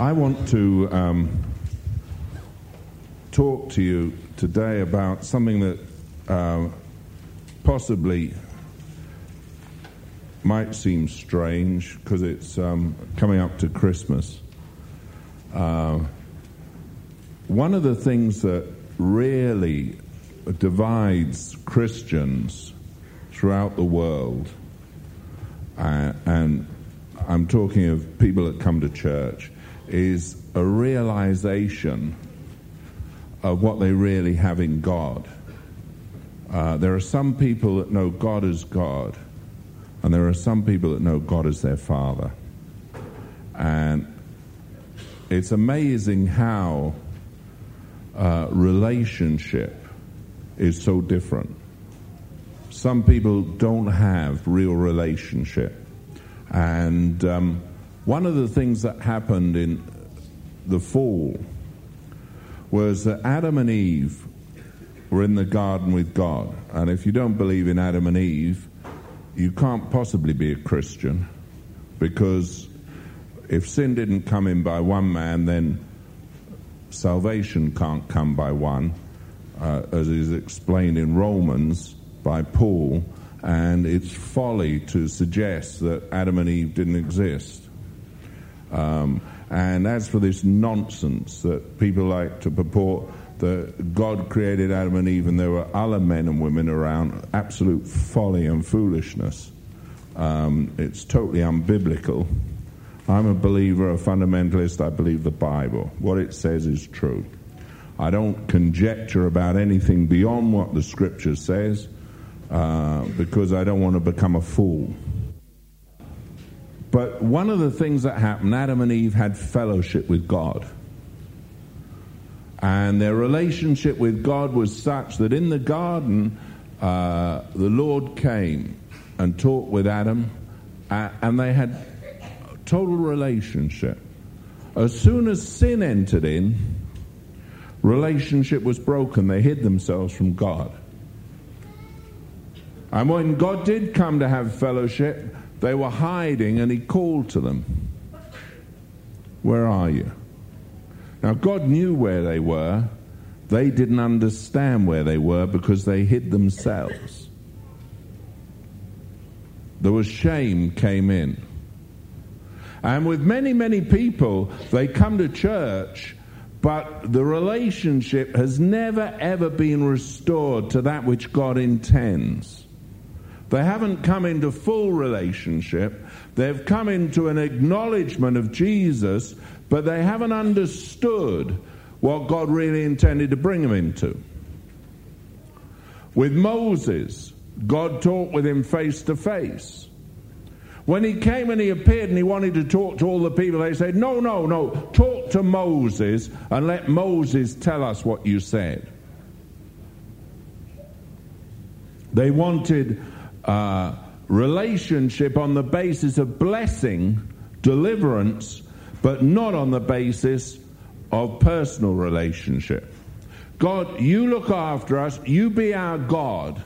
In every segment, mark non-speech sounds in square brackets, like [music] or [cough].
I want to um, talk to you today about something that uh, possibly might seem strange because it's um, coming up to Christmas. Uh, one of the things that really divides Christians throughout the world, uh, and I'm talking of people that come to church, is a realization of what they really have in God. Uh, there are some people that know God as God, and there are some people that know God as their Father. And it's amazing how uh, relationship is so different. Some people don't have real relationship. And um, one of the things that happened in the fall was that Adam and Eve were in the garden with God. And if you don't believe in Adam and Eve, you can't possibly be a Christian because if sin didn't come in by one man, then salvation can't come by one, uh, as is explained in Romans by Paul. And it's folly to suggest that Adam and Eve didn't exist. Um, and as for this nonsense that people like to purport that God created Adam and Eve and there were other men and women around, absolute folly and foolishness. Um, it's totally unbiblical. I'm a believer, a fundamentalist. I believe the Bible. What it says is true. I don't conjecture about anything beyond what the Scripture says uh, because I don't want to become a fool. But one of the things that happened, Adam and Eve had fellowship with God. And their relationship with God was such that in the garden, uh, the Lord came and talked with Adam, uh, and they had total relationship. As soon as sin entered in, relationship was broken. They hid themselves from God. And when God did come to have fellowship, they were hiding and he called to them, Where are you? Now, God knew where they were. They didn't understand where they were because they hid themselves. There was shame came in. And with many, many people, they come to church, but the relationship has never, ever been restored to that which God intends. They haven't come into full relationship. They've come into an acknowledgement of Jesus, but they haven't understood what God really intended to bring them into. With Moses, God talked with him face to face. When he came and he appeared and he wanted to talk to all the people, they said, No, no, no, talk to Moses and let Moses tell us what you said. They wanted uh, relationship on the basis of blessing, deliverance, but not on the basis of personal relationship. God, you look after us, you be our God,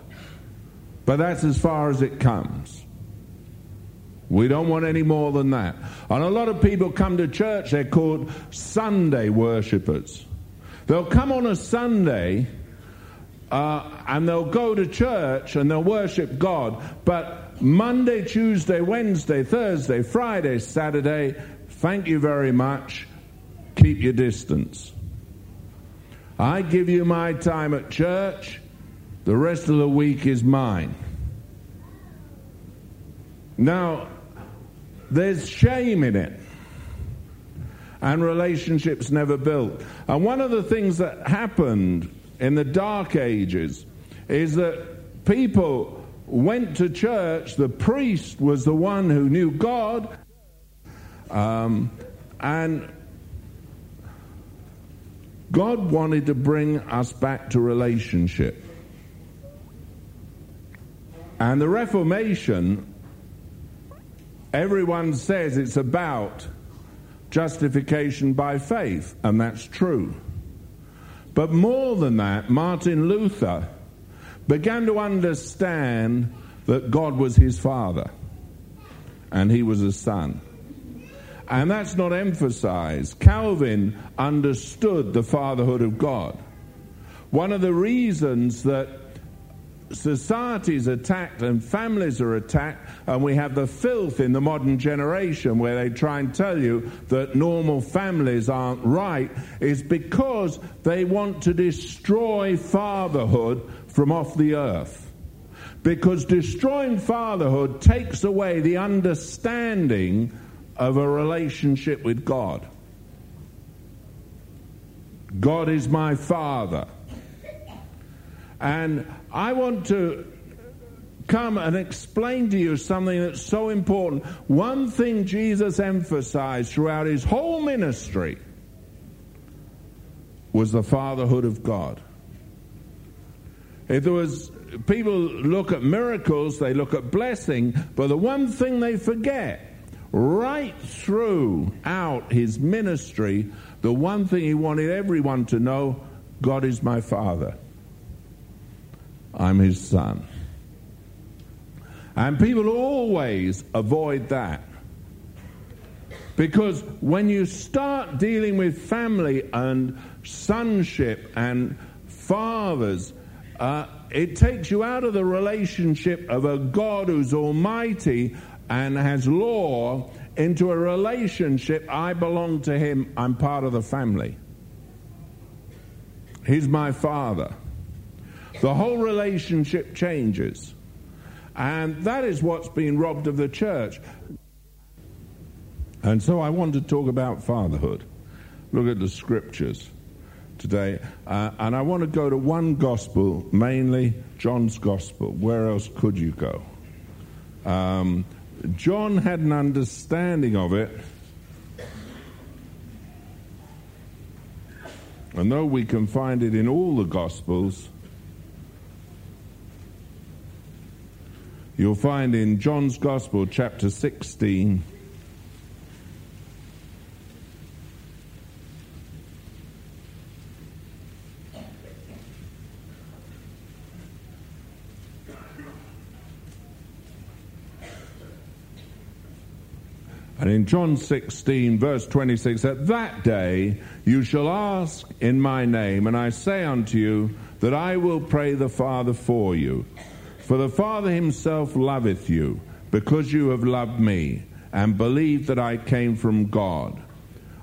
but that's as far as it comes. We don't want any more than that. And a lot of people come to church, they're called Sunday worshippers. They'll come on a Sunday uh, and they'll go to church and they'll worship God. But Monday, Tuesday, Wednesday, Thursday, Friday, Saturday, thank you very much. Keep your distance. I give you my time at church, the rest of the week is mine. Now, there's shame in it. And relationships never built. And one of the things that happened in the Dark Ages is that people went to church, the priest was the one who knew God, um, and God wanted to bring us back to relationship. And the Reformation, everyone says it's about justification by faith, and that's true. But more than that, Martin Luther began to understand that God was his father and he was a son. And that's not emphasized. Calvin understood the fatherhood of God. One of the reasons that society is attacked and families are attacked, and we have the filth in the modern generation where they try and tell you that normal families aren't right, is because they want to destroy fatherhood from off the earth. Because destroying fatherhood takes away the understanding of a relationship with God. God is my father. And I want to come and explain to you something that's so important. One thing Jesus emphasized throughout his whole ministry was the fatherhood of God. If there was people look at miracles, they look at blessing, but the one thing they forget right throughout his ministry, the one thing he wanted everyone to know God is my Father. I'm his son. And people always avoid that. Because when you start dealing with family and sonship and fathers, uh, it takes you out of the relationship of a God who's almighty and has law into a relationship. I belong to him, I'm part of the family. He's my father. The whole relationship changes. And that is what's been robbed of the church. And so I want to talk about fatherhood. Look at the scriptures today. Uh, and I want to go to one gospel, mainly John's gospel. Where else could you go? Um, John had an understanding of it. And though we can find it in all the Gospels, you'll find in John's Gospel, chapter 16, And in John 16, verse 26, at that day you shall ask in my name, and I say unto you that I will pray the Father for you. For the Father himself loveth you, because you have loved me, and believed that I came from God.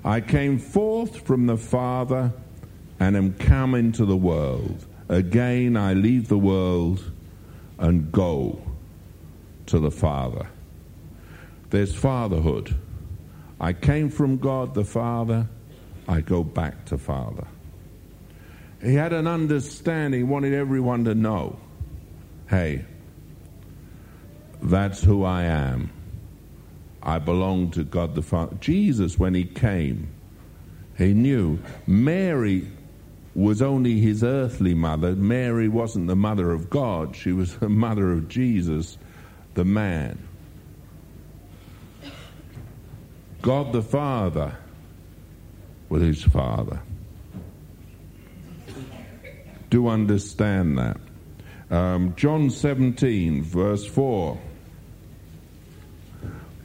I came forth from the Father, and am come into the world. Again I leave the world and go to the Father. There's fatherhood. I came from God the Father, I go back to Father. He had an understanding, wanted everyone to know hey, that's who I am. I belong to God the Father. Jesus, when he came, he knew Mary was only his earthly mother. Mary wasn't the mother of God, she was the [laughs] mother of Jesus, the man. God the Father with his Father. Do understand that. Um, John 17, verse 4.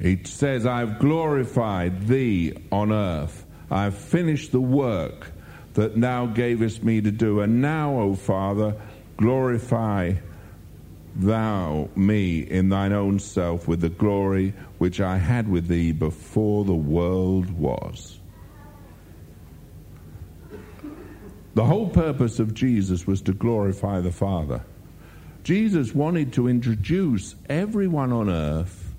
It says, I've glorified thee on earth. I've finished the work that thou gavest me to do. And now, O Father, glorify thou me in thine own self with the glory which I had with thee before the world was. The whole purpose of Jesus was to glorify the Father. Jesus wanted to introduce everyone on earth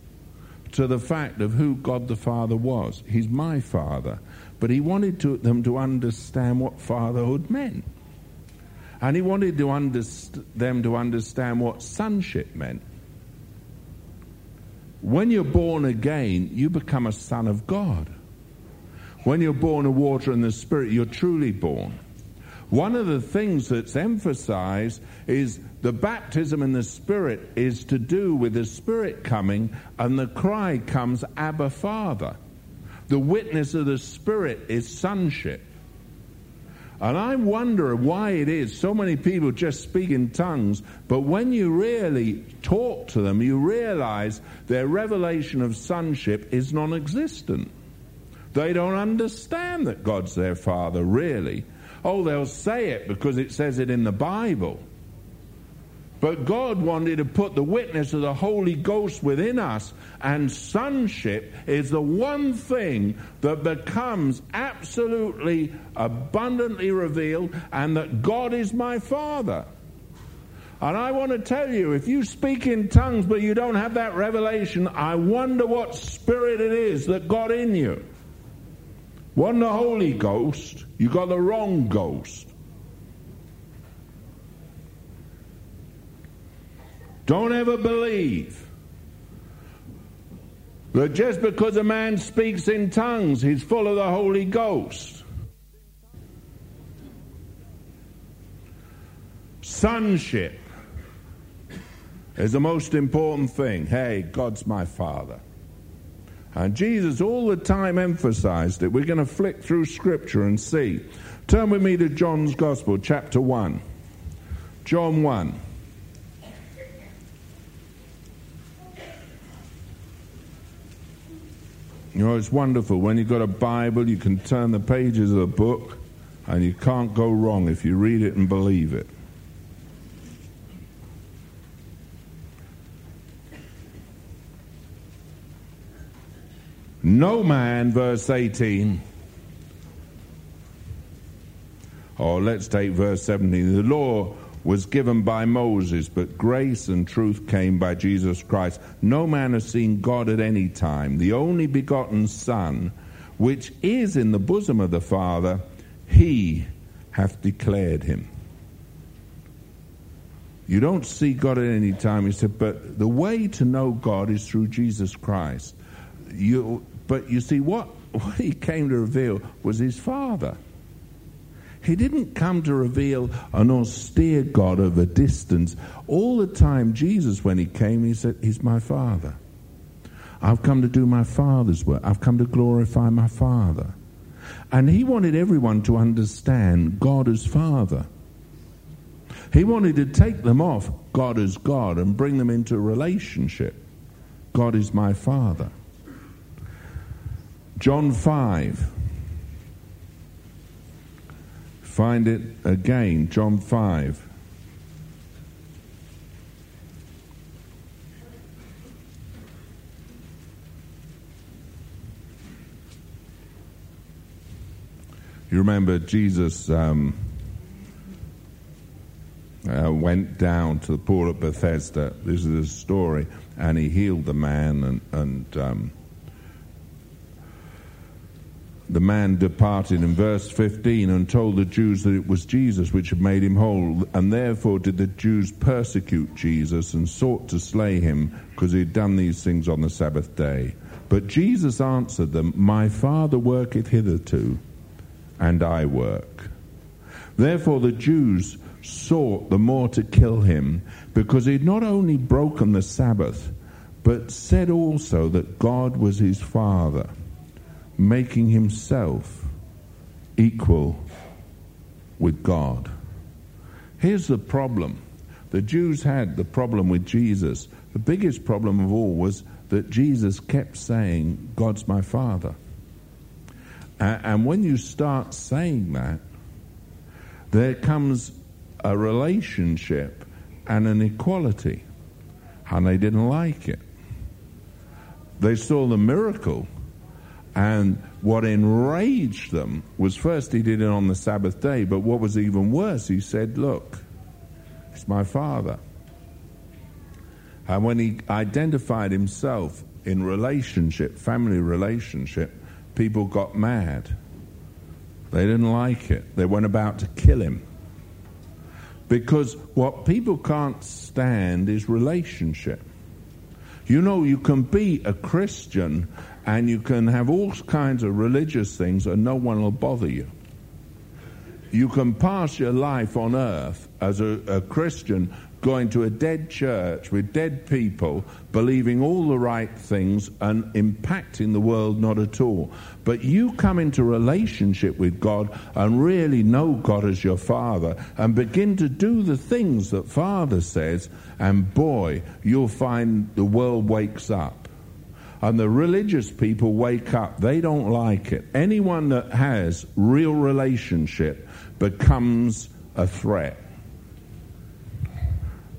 to the fact of who God the Father was. He's my Father. But he wanted to, them to understand what fatherhood meant. And he wanted to underst- them to understand what sonship meant. When you're born again, you become a son of God. When you're born of water and the Spirit, you're truly born. One of the things that's emphasized is the baptism in the Spirit is to do with the Spirit coming, and the cry comes, Abba, Father. The witness of the Spirit is sonship. And I wonder why it is so many people just speak in tongues, but when you really talk to them, you realize their revelation of sonship is non existent. they don't understand that God's their Father, really. Oh, they'll say it because it says it in the Bible. But God wanted to put the witness of the Holy Ghost within us, and sonship is the one thing that becomes absolutely abundantly revealed, and that God is my Father. And I want to tell you, if you speak in tongues but you don't have that revelation, I wonder what spirit it is that got in you. Wasn't the Holy Ghost, you got the wrong ghost. Don't ever believe that just because a man speaks in tongues, he's full of the Holy Ghost. Sonship is the most important thing. Hey, God's my Father. And Jesus all the time emphasized it. We're going to flick through Scripture and see. Turn with me to John's Gospel, chapter 1. John 1. You know, it's wonderful. When you've got a Bible, you can turn the pages of a book, and you can't go wrong if you read it and believe it. No man, verse 18. Or let's take verse 17. The law was given by Moses, but grace and truth came by Jesus Christ. No man has seen God at any time. The only begotten Son, which is in the bosom of the Father, he hath declared him. You don't see God at any time. He said, but the way to know God is through Jesus Christ. You, but you see, what, [laughs] what he came to reveal was his Father. He didn't come to reveal an austere God of a distance. All the time, Jesus, when he came, he said, He's my Father. I've come to do my Father's work. I've come to glorify my Father. And he wanted everyone to understand God as Father. He wanted to take them off God as God and bring them into a relationship. God is my Father. John 5. Find it again, John 5. You remember Jesus um, uh, went down to the pool at Bethesda. This is a story, and he healed the man, and, and um, the man departed in verse 15 and told the Jews that it was Jesus which had made him whole, and therefore did the Jews persecute Jesus and sought to slay him because he had done these things on the Sabbath day. But Jesus answered them, My Father worketh hitherto, and I work. Therefore the Jews sought the more to kill him, because he had not only broken the Sabbath, but said also that God was his Father making himself equal with God. Here's the problem. The Jews had the problem with Jesus. The biggest problem of all was that Jesus kept saying, God's my Father. And when you start saying that, there comes a relationship and an equality. And they didn't like it. They saw the miracle and what enraged them was first he did it on the Sabbath day, but what was even worse, he said, Look, it's my father. And when he identified himself in relationship, family relationship, people got mad. They didn't like it. They went about to kill him. Because what people can't stand is relationship. You know, you can be a Christian and you can have all kinds of religious things and no one will bother you. You can pass your life on earth as a, a Christian going to a dead church with dead people, believing all the right things and impacting the world not at all. But you come into relationship with God and really know God as your Father and begin to do the things that Father says, and boy, you'll find the world wakes up. And the religious people wake up. They don't like it. Anyone that has real relationship becomes a threat.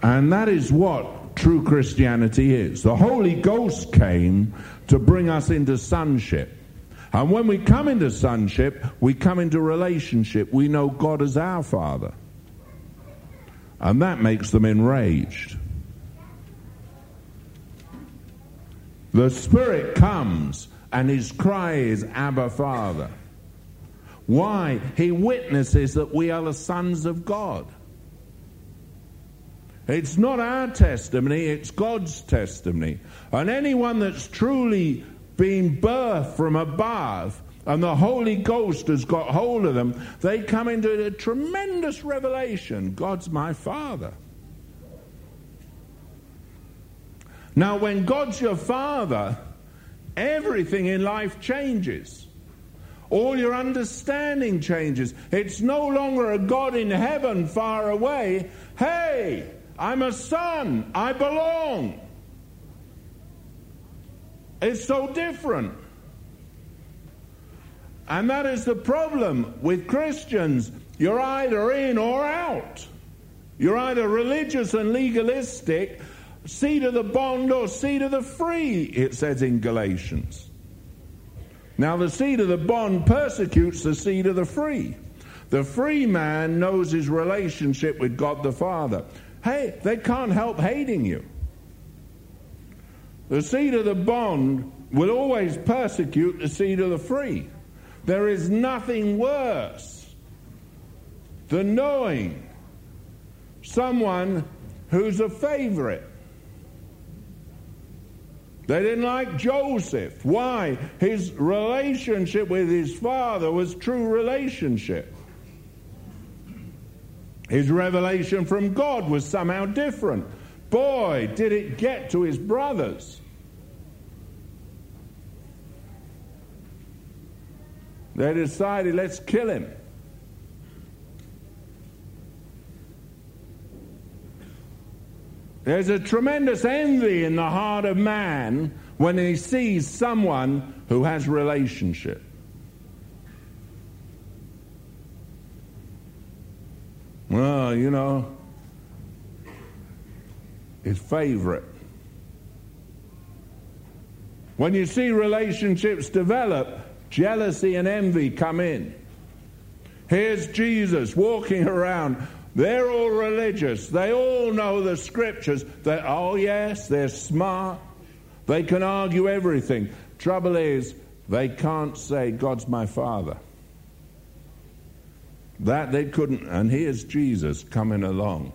And that is what true Christianity is. The Holy Ghost came to bring us into sonship. And when we come into sonship, we come into relationship. We know God as our Father. And that makes them enraged. The Spirit comes and his cry is, Abba, Father. Why? He witnesses that we are the sons of God. It's not our testimony, it's God's testimony. And anyone that's truly been birthed from above and the Holy Ghost has got hold of them, they come into a tremendous revelation God's my Father. Now, when God's your Father, everything in life changes. All your understanding changes. It's no longer a God in heaven far away. Hey, I'm a son. I belong. It's so different. And that is the problem with Christians. You're either in or out. You're either religious and legalistic, seed of the bond or seed of the free, it says in Galatians. Now, the seed of the bond persecutes the seed of the free. The free man knows his relationship with God the Father. Hey, they can't help hating you. The seed of the bond will always persecute the seed of the free. There is nothing worse than knowing someone who's a favorite. They didn't like Joseph. Why? His relationship with his father was true relationship. His revelation from God was somehow different. Boy, did it get to his brothers. They decided, let's kill him. There's a tremendous envy in the heart of man when he sees someone who has relationship. Well, you know, his favorite. When you see relationships develop, jealousy and envy come in. Here's Jesus walking [laughs] around. They're all religious. They all know the scriptures. They, oh, yes, they're smart. They can argue everything. Trouble is, they can't say, God's my Father. That they couldn't. And here's Jesus coming along.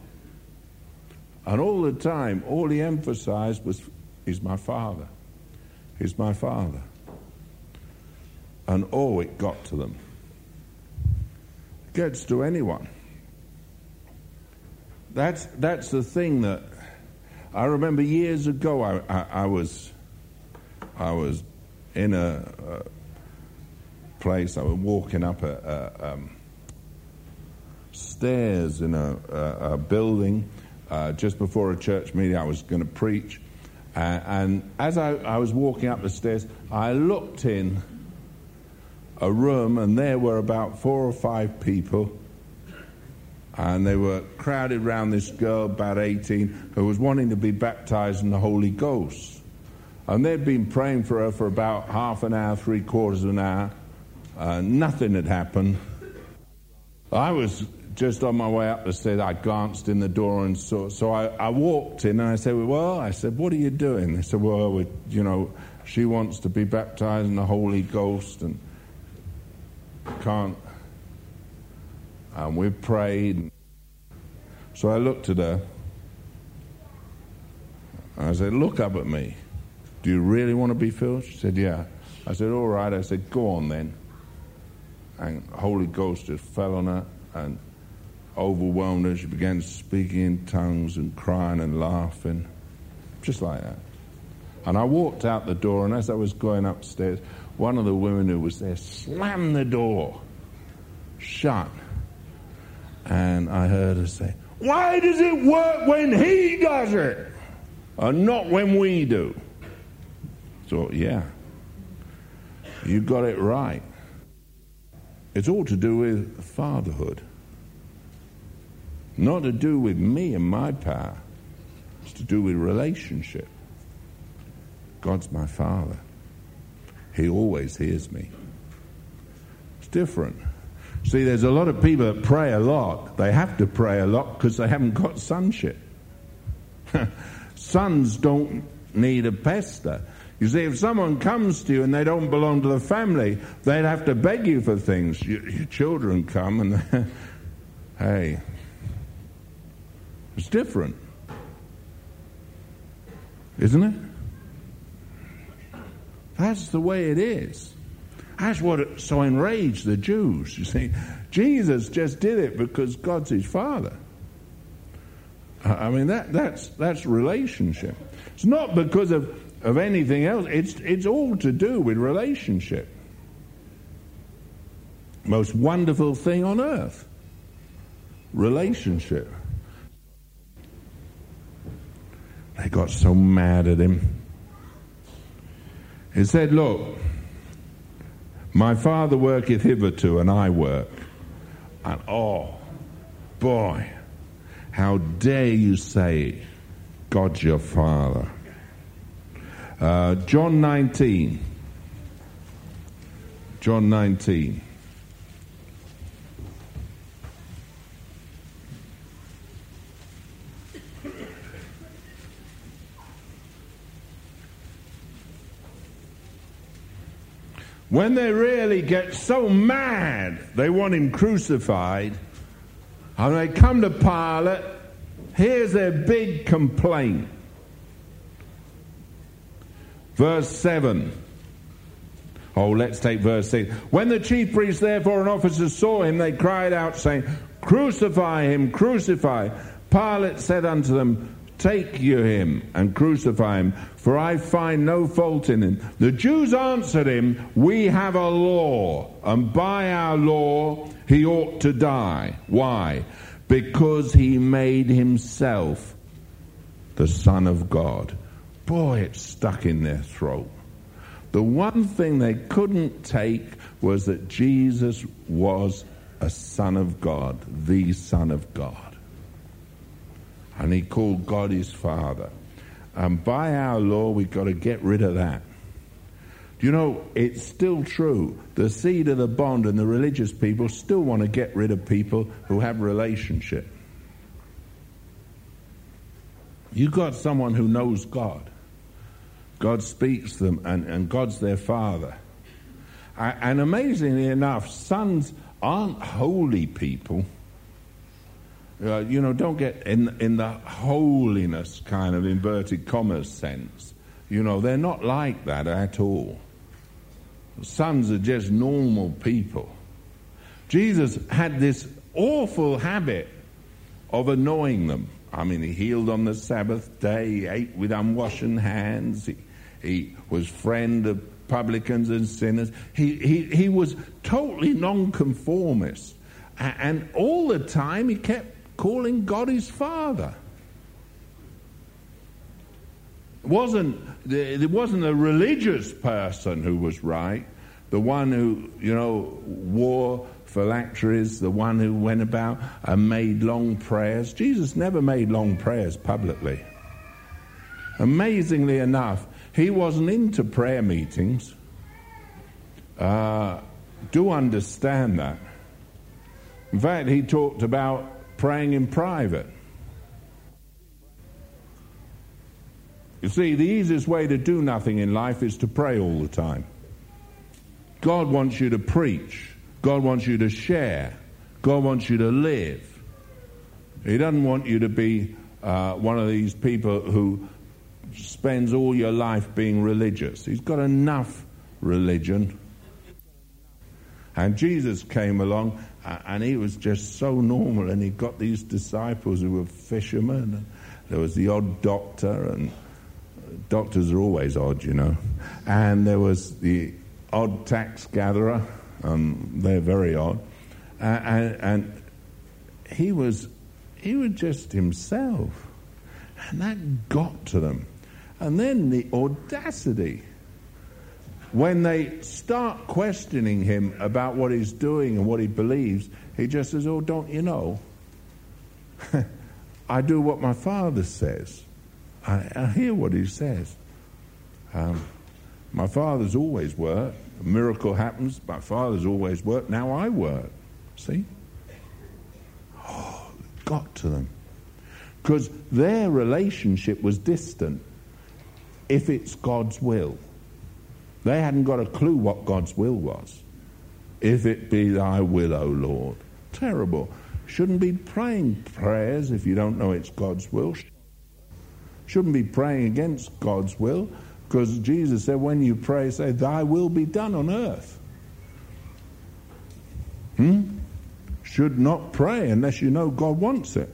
And all the time, all he emphasized was, He's my Father. He's my Father. And oh, it got to them. It gets to anyone. That's, that's the thing that I remember years ago I, I, I was, I was in a, a, place, I was walking up a, a um, stairs in a, a building uh, just before a church meeting. I was going to preach. Uh, and as I, I, was walking up the stairs, I looked in a room, and there were about four or five people. And they were crowded around this girl, about 18, who was wanting to be baptized in the Holy Ghost. And they'd been praying for her for about half an hour, three quarters of an hour. Nothing had happened. I was just on my way up the stairs, I glanced in the door and saw. So I, I walked in and I said, Well, I said, what are you doing? They said, Well, you know, she wants to be baptized in the Holy Ghost and can't. And we prayed. So I looked at her. I said, Look up at me. Do you really want to be filled? She said, Yeah. I said, All right. I said, Go on then. And Holy Ghost just fell on her and overwhelmed her. She began speaking in tongues and crying and laughing, just like that. And I walked out the door, and as I was going upstairs, one of the women who was there slammed the door shut. And I heard her say, Why does it work when he does it and not when we do? Thought, yeah, you got it right. It's all to do with fatherhood. Not to do with me and my power. It's to do with relationship. God's my father. He always hears me. It's different. See, there's a lot of people that pray a lot. They have to pray a lot because they haven't got sonship. [laughs] Sons don't need a pester. You see, if someone comes to you and they don't belong to the family, they'd have to beg you for things. Your, your children come and, [laughs] hey, it's different. Isn't it? That's the way it is. That's what so enraged the Jews. You see, Jesus just did it because God's his Father. I mean, that, that's, that's relationship. It's not because of, of anything else, it's, it's all to do with relationship. Most wonderful thing on earth relationship. They got so mad at him. He said, Look, my father worketh hitherto, and I work. And oh, boy, how dare you say, God's your father? Uh, John 19. John 19. When they really get so mad, they want him crucified, and they come to Pilate, here's their big complaint. Verse 7. Oh, let's take verse 6. When the chief priests, therefore, and officers saw him, they cried out, saying, Crucify him, crucify. Pilate said unto them, Take you him and crucify him, for I find no fault in him. The Jews answered him, We have a law, and by our law he ought to die. Why? Because he made himself the Son of God. Boy, it stuck in their throat. The one thing they couldn't take was that Jesus was a Son of God, the Son of God and he called God his Father. And by our law, we've got to get rid of that. Do you know, it's still true. The seed of the bond and the religious people still want to get rid of people who have relationship. You've got someone who knows God. God speaks to them, and, and God's their father. And amazingly enough, sons aren't holy people uh, you know, don't get in, in the holiness kind of inverted commas sense. You know, they're not like that at all. Sons are just normal people. Jesus had this awful habit of annoying them. I mean, he healed on the Sabbath day, he ate with unwashed hands, he, he was friend of publicans and sinners. He, he, he was totally nonconformist. And all the time he kept calling God his father. It wasn't, it wasn't a religious person who was right, the one who, you know, wore phylacteries, the one who went about and made long prayers. Jesus never made long prayers publicly. Amazingly enough, he wasn't into prayer meetings. Uh, do understand that. In fact, he talked about praying in private. You see, the easiest way to do nothing in life is to pray all the time. God wants you to preach. God wants you to share. God wants you to live. He doesn't want you to be uh, one of these people who spends all your life being religious. He's got enough religion. And Jesus came along and he was just so normal. And he got these disciples who were fishermen. And there was the odd doctor, and doctors are always odd, you know. And there was the odd tax gatherer. Um, they're very odd. Uh, and, and he was he was just himself, and that got to them. And then the audacity. When they start questioning him about what he's doing and what he believes, he just says, Oh, don't you know? [laughs] I do what my father says. I, I hear what he says. Um, my father's always worked. A miracle happens. My father's always worked. Now I work. See? Oh, got to them. Because their relationship was distant if it's God's will. They hadn't got a clue what God's will was. If it be thy will, O Lord. Terrible. Shouldn't be praying prayers if you don't know it's God's will. Shouldn't be praying against God's will because Jesus said, when you pray, say, Thy will be done on earth. Hmm? Should not pray unless you know God wants it.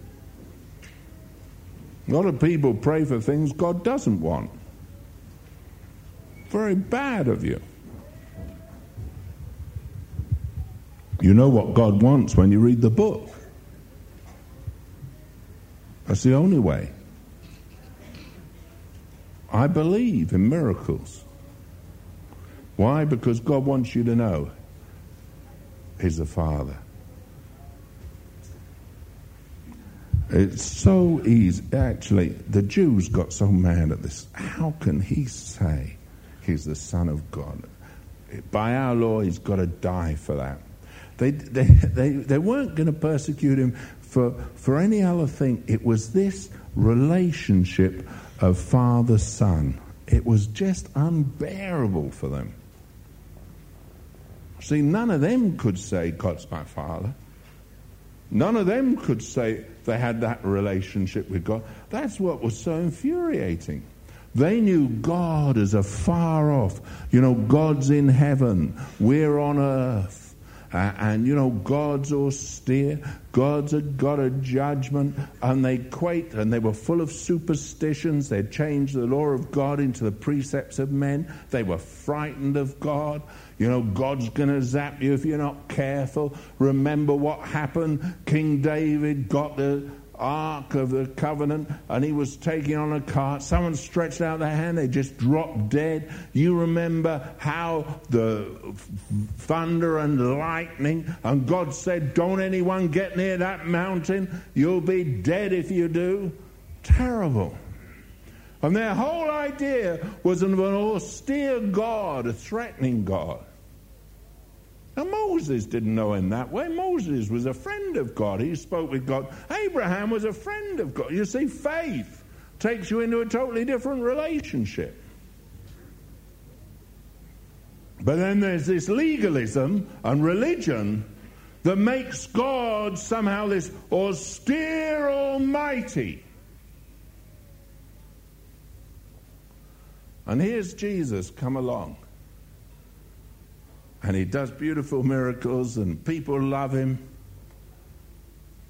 A lot of people pray for things God doesn't want. Very bad of you. You know what God wants when you read the book. That's the only way. I believe in miracles. Why? Because God wants you to know He's a Father. It's so easy. Actually, the Jews got so mad at this. How can he say he's the Son of God? By our law, he's got to die for that. They, they, they, they weren't going to persecute him for, for any other thing. It was this relationship of father son. It was just unbearable for them. See, none of them could say, God's my father. None of them could say they had that relationship with God. That's what was so infuriating. They knew God as a far off, you know, God's in heaven, we're on earth. Uh, and you know, God's austere, God's a God of judgment, and they quaked and they were full of superstitions. They'd changed the law of God into the precepts of men. They were frightened of God. You know, God's going to zap you if you're not careful. Remember what happened? King David got the Ark of the Covenant, and he was taking on a cart. Someone stretched out their hand, they just dropped dead. You remember how the thunder and lightning, and God said, Don't anyone get near that mountain, you'll be dead if you do. Terrible. And their whole idea was of an austere God, a threatening God. Moses didn't know him that way. Moses was a friend of God. He spoke with God. Abraham was a friend of God. You see, faith takes you into a totally different relationship. But then there's this legalism and religion that makes God somehow this austere Almighty. And here's Jesus come along and he does beautiful miracles, and people love him.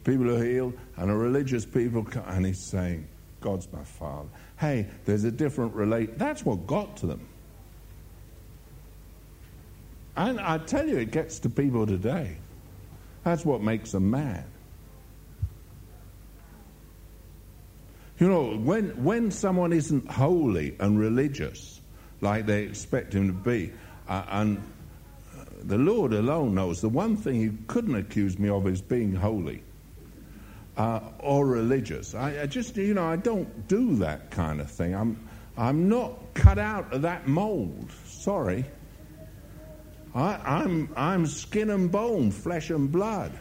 People are healed, and a religious people come, and he's saying, God's my father. Hey, there's a different relate. That's what got to them. And I tell you, it gets to people today. That's what makes them mad. You know, when, when someone isn't holy and religious like they expect him to be, uh, and the Lord alone knows. The one thing you couldn't accuse me of is being holy uh, or religious. I, I, just, you know, I don't do that kind of thing. I'm, I'm not cut out of that mold. Sorry. I, I'm, I'm skin and bone, flesh and blood.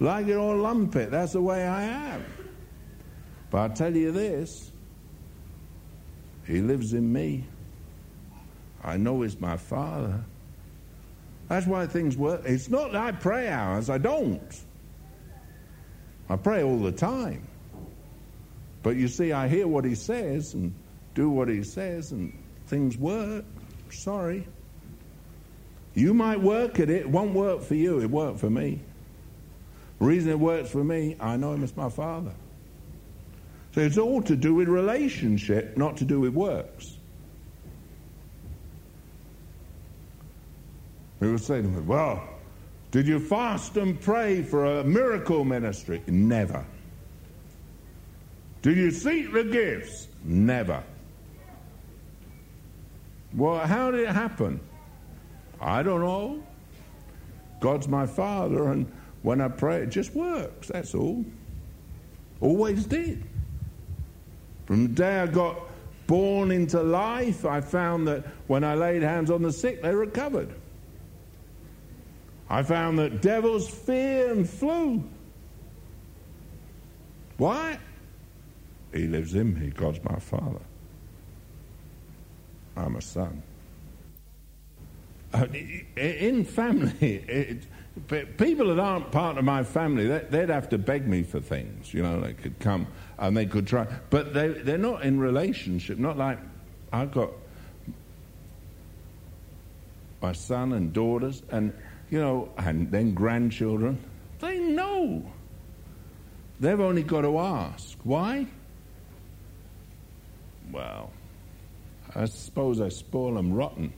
Like it or lump it, that's the way I am. But I'll tell you this He lives in me. I know He's my Father. That's why things work. It's not that I pray hours, I don't. I pray all the time. But you see, I hear what he says and do what he says, and things work. Sorry. You might work at it, it won't work for you, it worked for me. The reason it works for me, I know him as my father. So it's all to do with relationship, not to do with works. He would say to me, Well, did you fast and pray for a miracle ministry? Never. Did you seek the gifts? Never. Well, how did it happen? I don't know. God's my father, and when I pray, it just works. That's all. Always did. From the day I got born into life, I found that when I laid hands on the sick, they recovered. I found that devils fear and flew. Why? He lives in me. God's my father. I'm a son. Uh, in family, [laughs] it, people that aren't part of my family, they'd have to beg me for things. You know, they could come and they could try. But they, they're not in relationship. Not like I've got my son and daughters, and, you know, and then grandchildren. They know. They've only got to ask. Why? Well, I suppose I spoil them rotten.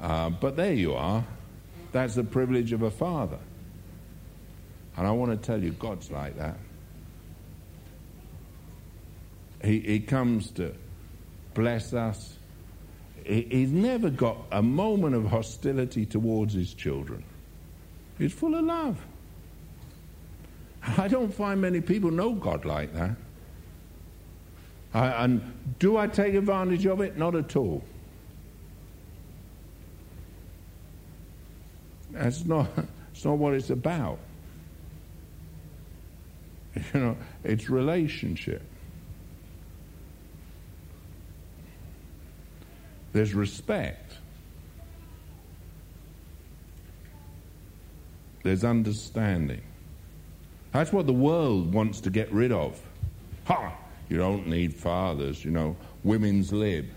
Uh, but there you are. That's the privilege of a father. And I want to tell you, God's like that. He, he comes to bless us. He, he's never got a moment of hostility towards his children. He's full of love. I don't find many people know God like that. I, and do I take advantage of it? Not at all. That's not, that's not what it's about. [laughs] You know, it's relationship. There's respect. There's understanding. That's what the world wants to get rid of. Ha! You don't need fathers, you know, women's lib.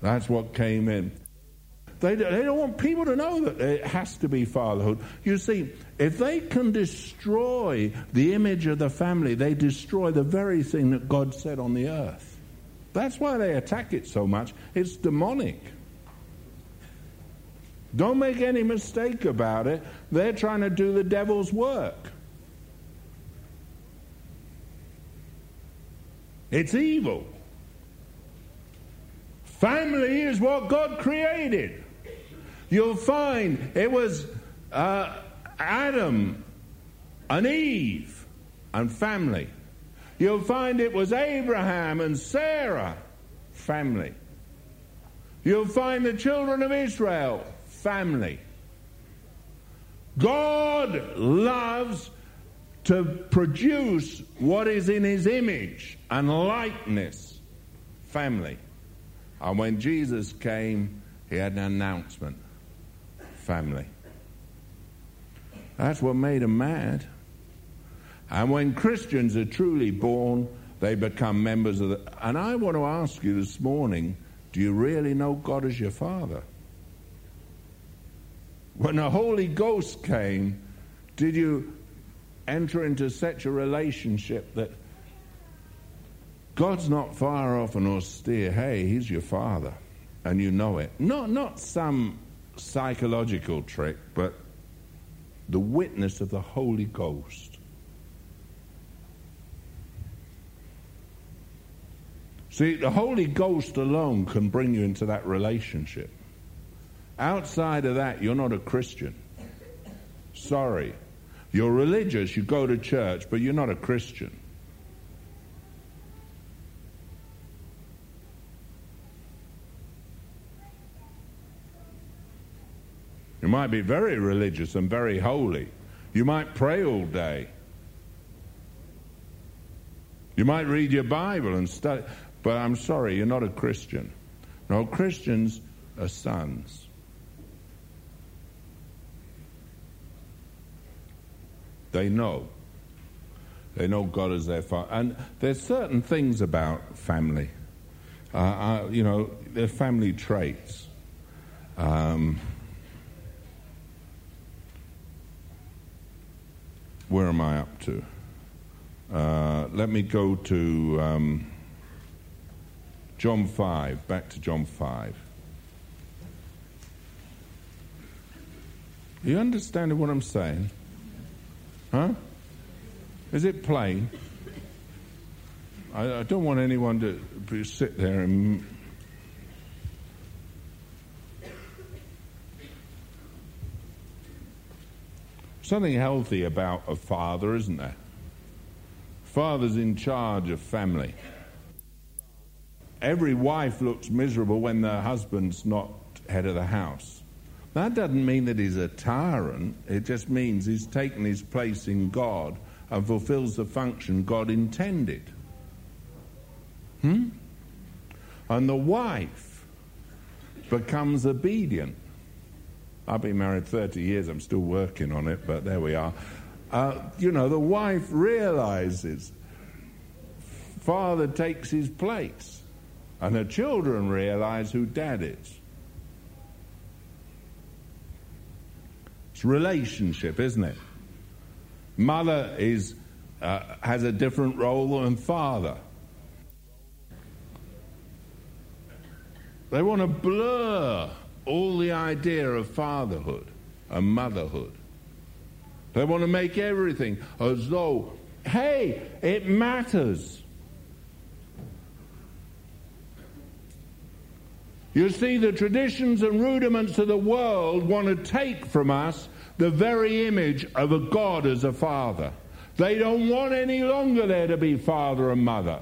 That's what came in. They, they don't want people to know that it has to be fatherhood. You see, if they can destroy the image of the family, they destroy the very thing that God said on the earth. That's why they attack it so much. It's demonic. Don't make any mistake about it. They're trying to do the devil's work. It's evil. Family is what God created. You'll find it was uh, Adam and Eve and family. You'll find it was Abraham and Sarah, family. You'll find the children of Israel, family. God loves to produce what is in his image and likeness, family. And when Jesus came, he had an announcement family. That's what made him mad. And when Christians are truly born, they become members of the. And I want to ask you this morning do you really know God as your Father? When the Holy Ghost came, did you enter into such a relationship that God's not far off and austere? Hey, He's your Father, and you know it. Not, not some psychological trick, but the witness of the Holy Ghost. See, the Holy Ghost alone can bring you into that relationship. Outside of that, you're not a Christian. Sorry. You're religious, you go to church, but you're not a Christian. You might be very religious and very holy. You might pray all day. You might read your Bible and study. But I'm sorry, you're not a Christian. No, Christians are sons. They know. They know God as their father. And there's certain things about family. Uh, uh, you know, they're family traits. Um, where am I up to? Uh, let me go to. Um, John 5, back to John 5. You understanding what I'm saying? Huh? Is it plain? I, I don't want anyone to sit there and something healthy about a father, isn't there? Father's in charge of family. Every wife looks miserable when the husband's not head of the house. That doesn't mean that he's a tyrant. It just means he's taken his place in God and fulfills the function God intended. Hmm? And the wife becomes obedient. I've been married 30 years, I'm still working on it, but there we are. Uh, you know, the wife realizes father takes his place, and the children realize who dad is. It's relationship, isn't it? Mother is, uh, has a different role than father. They want to blur all the idea of fatherhood and motherhood. They want to make everything as though, hey, it matters. You see, the traditions and rudiments of the world want to take from us the very image of a God as a father. They don't want any longer there to be father and mother.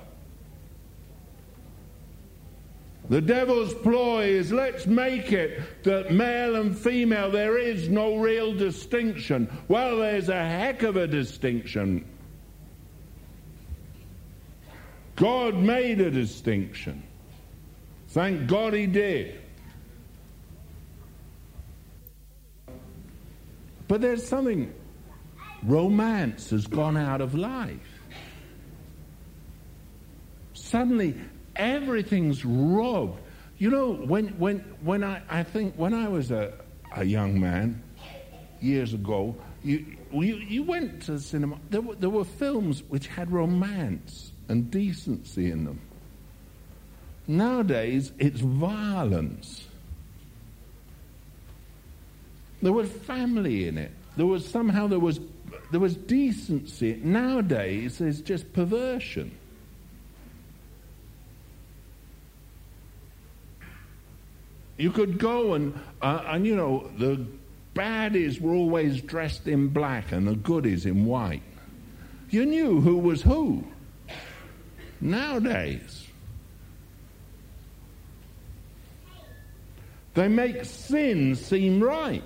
The devil's ploy is let's make it that male and female, there is no real distinction. Well, there's a heck of a distinction. God made a distinction. Thank God he did. But there's something, romance has gone out of life. Suddenly, everything's robbed. You know, when, when, when I, I think when I was a, a young man years ago, you, you, you went to the cinema, there were, there were films which had romance and decency in them. Nowadays, it's violence. There was family in it. There was somehow there was there was decency. Nowadays, there's just perversion. You could go and, uh, and you know, the baddies were always dressed in black and the goodies in white. You knew who was who. Nowadays, they make sin seem right.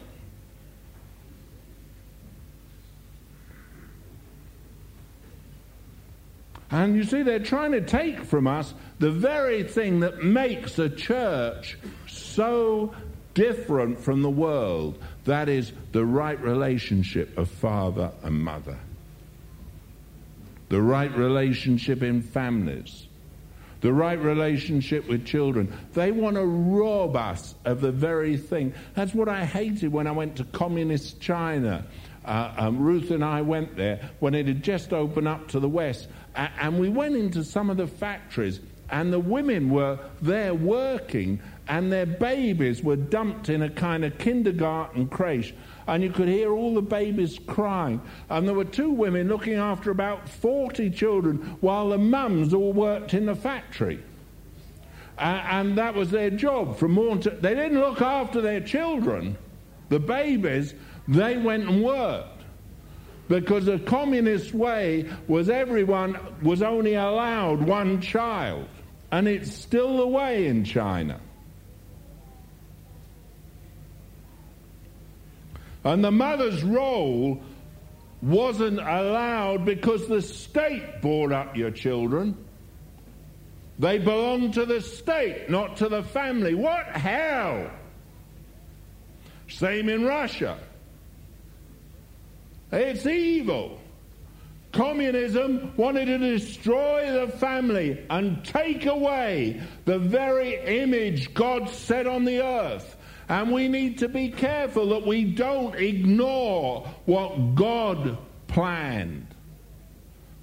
And you see, they're trying to take from us the very thing that makes a church so different from the world. That is the right relationship of father and mother, the right relationship in families, the right relationship with children. They want to rob us of the very thing. That's what I hated when I went to communist China. Uh, um, Ruth and I went there when it had just opened up to the west, and we went into some of the factories, and the women were there working, and their babies were dumped in a kind of kindergarten creche, and you could hear all the babies crying. And there were two women looking after about 40 children while the mums all worked in the factory. Uh, and that was their job from morning to. They didn't look after their children, the babies, they went and worked. Because the communist way was everyone was only allowed one child. And it's still the way in China. And the mother's role wasn't allowed because the state brought up your children. They belong to the state, not to the family. What hell? Same in Russia. It's evil. Communism wanted to destroy the family and take away the very image God set on the earth. And we need to be careful that we don't ignore what God planned.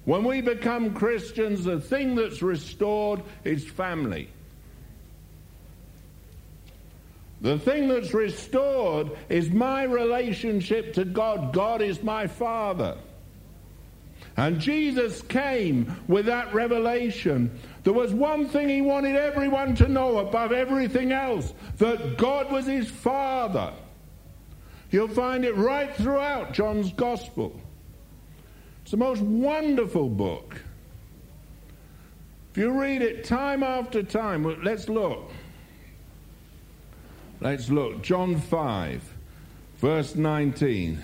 When we become Christians, the thing that's restored is family. The thing that's restored is my relationship to God. God is my Father. And Jesus came with that revelation. There was one thing he wanted everyone to know above everything else that God was his Father. You'll find it right throughout John's Gospel. It's the most wonderful book. If you read it time after time, let's look. Let's look. John 5, verse 19.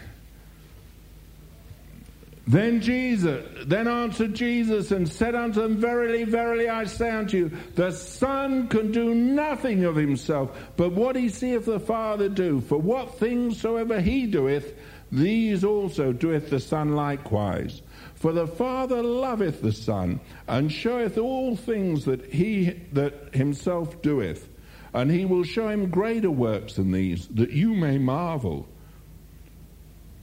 Then Jesus, then answered Jesus and said unto them, Verily, verily, I say unto you, the Son can do nothing of himself, but what he seeth the Father do. For what things soever he doeth, these also doeth the Son likewise. For the Father loveth the Son, and showeth all things that he that himself doeth, and he will show him greater works than these, that you may marvel.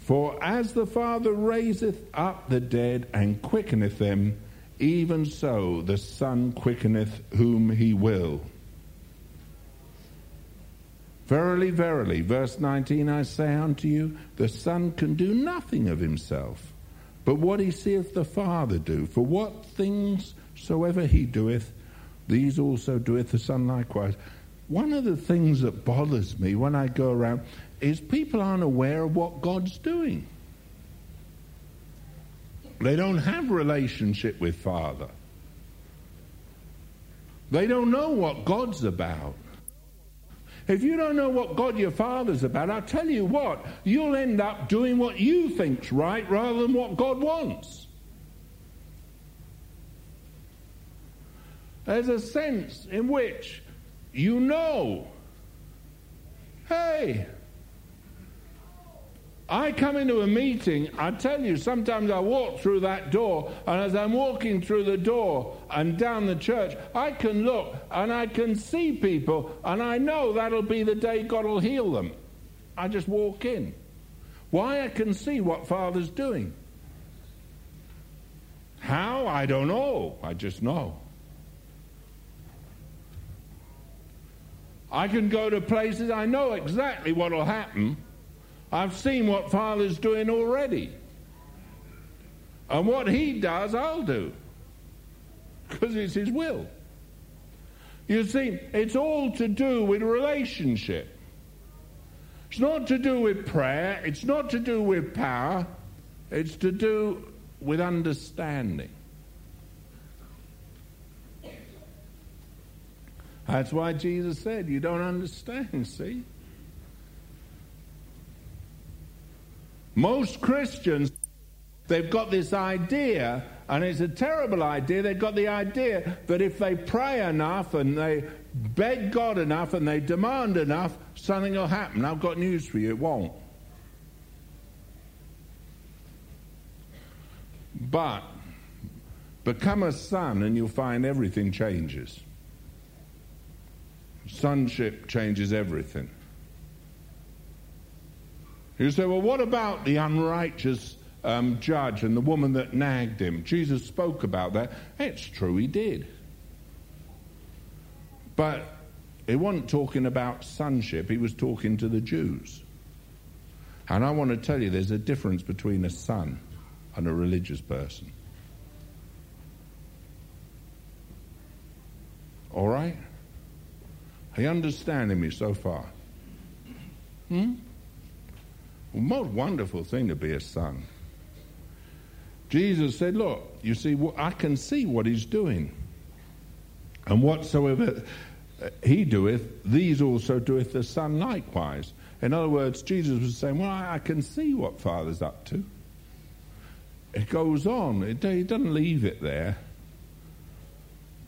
For as the Father raiseth up the dead and quickeneth them, even so the Son quickeneth whom he will. Verily, verily, verse 19, I say unto you, the Son can do nothing of himself, but what he seeth the Father do. For what things soever he doeth, these also doeth the Son likewise. One of the things that bothers me when I go around, is people aren't aware of what God's doing. They don't have relationship with Father. They don't know what God's about. If you don't know what God your Father's about, I'll tell you what, you'll end up doing what you think's right rather than what God wants. There's a sense in which you know, hey, I come into a meeting, I tell you, sometimes I walk through that door, and as I'm walking through the door and down the church, I can look and I can see people, and I know that'll be the day God will heal them. I just walk in. Why? I can see what Father's doing. How? I don't know. I just know. I can go to places, I know exactly what will happen I've seen what Father's doing already. And what He does, I'll do. Because it's His will. You see, it's all to do with relationship. It's not to do with prayer, it's not to do with power, it's to do with understanding. That's why Jesus said, You don't understand, see? Most Christians, they've got this idea, and it's a terrible idea. They've got the idea that if they pray enough and they beg God enough and they demand enough, something will happen. I've got news for you it won't. But become a son and you'll find everything changes. Sonship changes everything. You say, well, what about the unrighteous um, judge and the woman that nagged him? Jesus spoke about that. It's true, he did. But he wasn't talking about sonship, he was talking to the Jews. And I want to tell you there's a difference between a son and a religious person. All right? Are you understanding me so far? Hmm? Most wonderful thing to be a son. Jesus said, Look, you see, I can see what he's doing. And whatsoever he doeth, these also doeth the Son likewise. In other words, Jesus was saying, Well, I can see what Father's up to. It goes on, it, doesn't leave it there.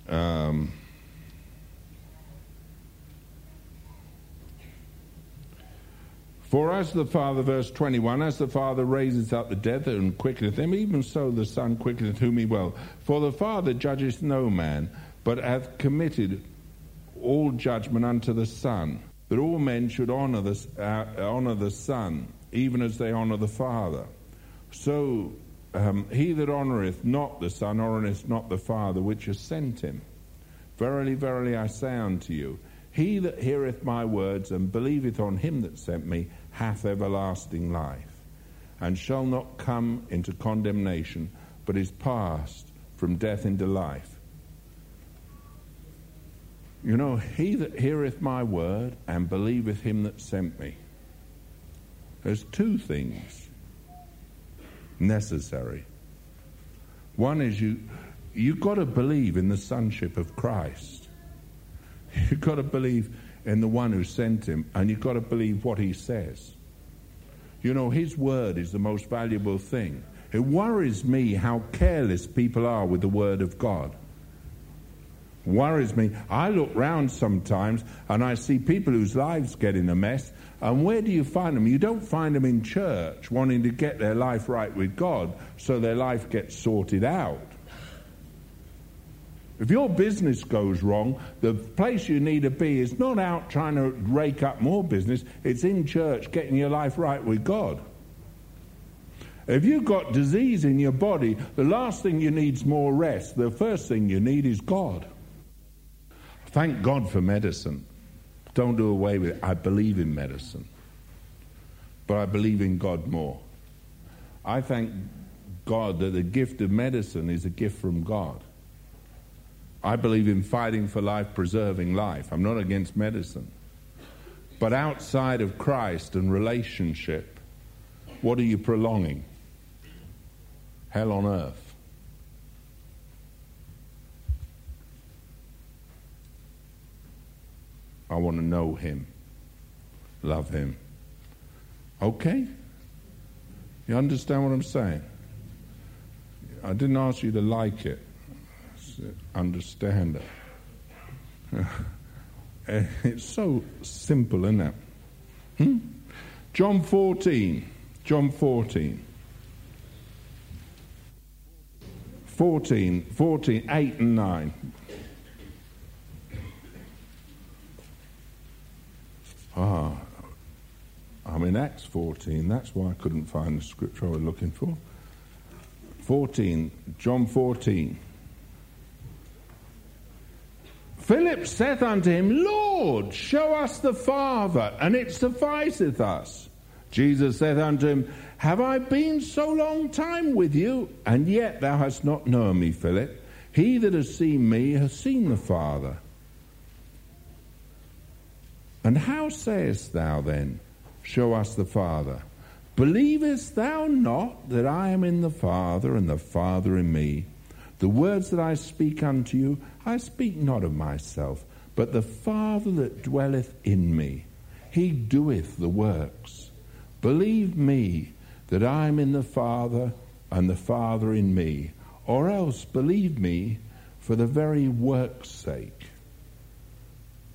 Um, For as the Father, verse 21, as the Father raises up the dead and quickeneth them, even so the Son quickeneth whom he will. For the Father judgeth no man, but hath committed all judgment unto the Son, that all men should honour the, uh, honour the Son, even as they honour the Father. So um, he that honoureth not the Son honoureth not the Father which has sent him. Verily, verily, I say unto you, he that heareth my words and believeth on him that sent me hath everlasting life, and shall not come into condemnation, but is passed from death into life. You know, he that heareth my word and believeth him that sent me. There's two things necessary. One is you you've got to believe in the sonship of Christ. [laughs] You've got to believe in the one who sent him, and you've got to believe what he says. You know, his word is the most valuable thing. It worries me how careless people are with the word of God. Worries me. I look round sometimes and I see people whose lives get in a mess. And where do you find them? You don't find them in church wanting to get their life right with God so their life gets sorted out. If your business goes wrong, the place you need to be is not out trying to rake up more business, it's in church getting your life right with God. If you've got disease in your body, the last thing you need is more rest. The first thing you need is God. Thank God for medicine. Don't do away with it. I believe in medicine. But I believe in God more. I thank God that the gift of medicine is a gift from God. I believe in fighting for life, preserving life. I'm not against medicine. But outside of Christ and relationship, what are you prolonging? Hell on earth. I want to know Him, love Him. Okay? You understand what I'm saying? I didn't ask you to like it understand it. [laughs] it's so simple, isn't it? Hmm? John 14. John 14. 14, 14, 8 and 9. Ah, I'm in Acts 14. That's why I couldn't find the scripture I was looking for. 14, John 14. Philip saith unto him, Lord, show us the Father, and it sufficeth us. Jesus saith unto him, Have I been so long time with you, and yet thou hast not known me, Philip? He that has seen me has seen the Father. And how sayest thou then, Show us the Father? Believest thou not that I am in the Father, and the Father in me? The words that I speak unto you, I speak not of myself, but the Father that dwelleth in me. He doeth the works. Believe me that I am in the Father, and the Father in me, or else believe me for the very work's sake.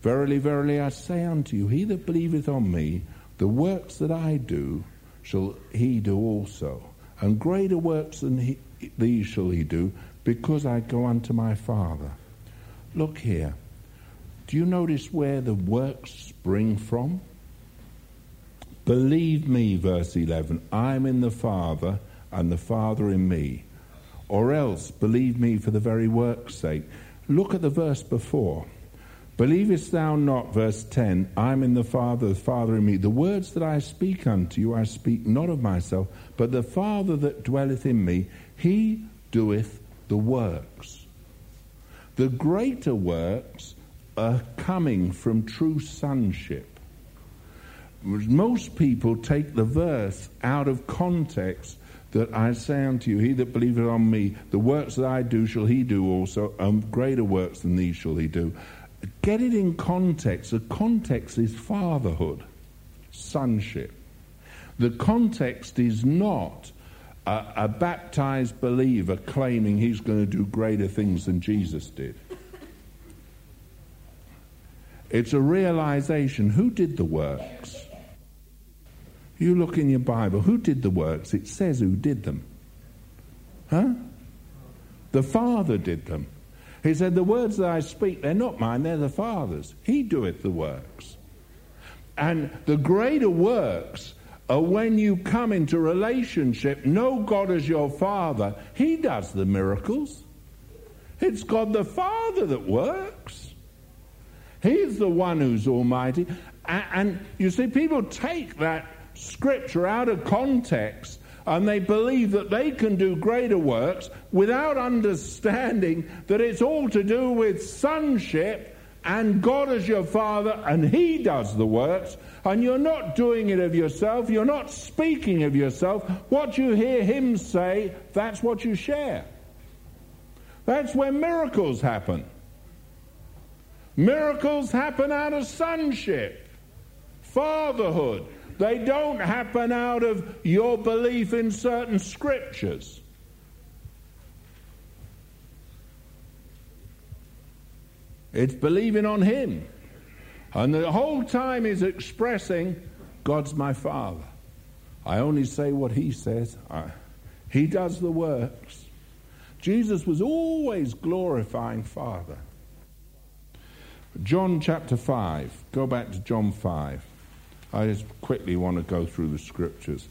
Verily, verily, I say unto you, he that believeth on me, the works that I do, shall he do also. And greater works than he, these shall he do, because I go unto my Father. Look here. Do you notice where the works spring from? Believe me, verse 11, I'm in the Father and the Father in me. Or else believe me for the very work's sake. Look at the verse before. Believest thou not, verse 10, I'm in the Father, the Father in me. The words that I speak unto you, I speak not of myself, but the Father that dwelleth in me, he doeth the works. The greater works are coming from true sonship. Most people take the verse out of context that I say unto you, He that believeth on me, the works that I do shall he do also, and greater works than these shall he do. Get it in context. The context is fatherhood, sonship. The context is not a, a baptized believer claiming he's going to do greater things than Jesus did. It's a realization who did the works? You look in your Bible, who did the works? It says who did them. Huh? The Father did them. He said, The words that I speak, they're not mine, they're the Father's. He doeth the works. And the greater works Uh, when you come into relationship, know God as your Father. He does the miracles. It's God the Father that works. He's the one who's almighty. And, and you see, people take that scripture out of context and they believe that they can do greater works without understanding that it's all to do with sonship and God as your Father, and He does the works, and you're not doing it of yourself, you're not speaking of yourself. What you hear Him say, that's what you share. That's where miracles happen. Miracles happen out of sonship, fatherhood. They don't happen out of your belief in certain scriptures. It's believing on Him. And the whole time he's expressing, God's my Father. I only say what He says. I, he does the works. Jesus was always glorifying Father. John chapter 5. Go back to John 5. I just quickly want to go through the scriptures.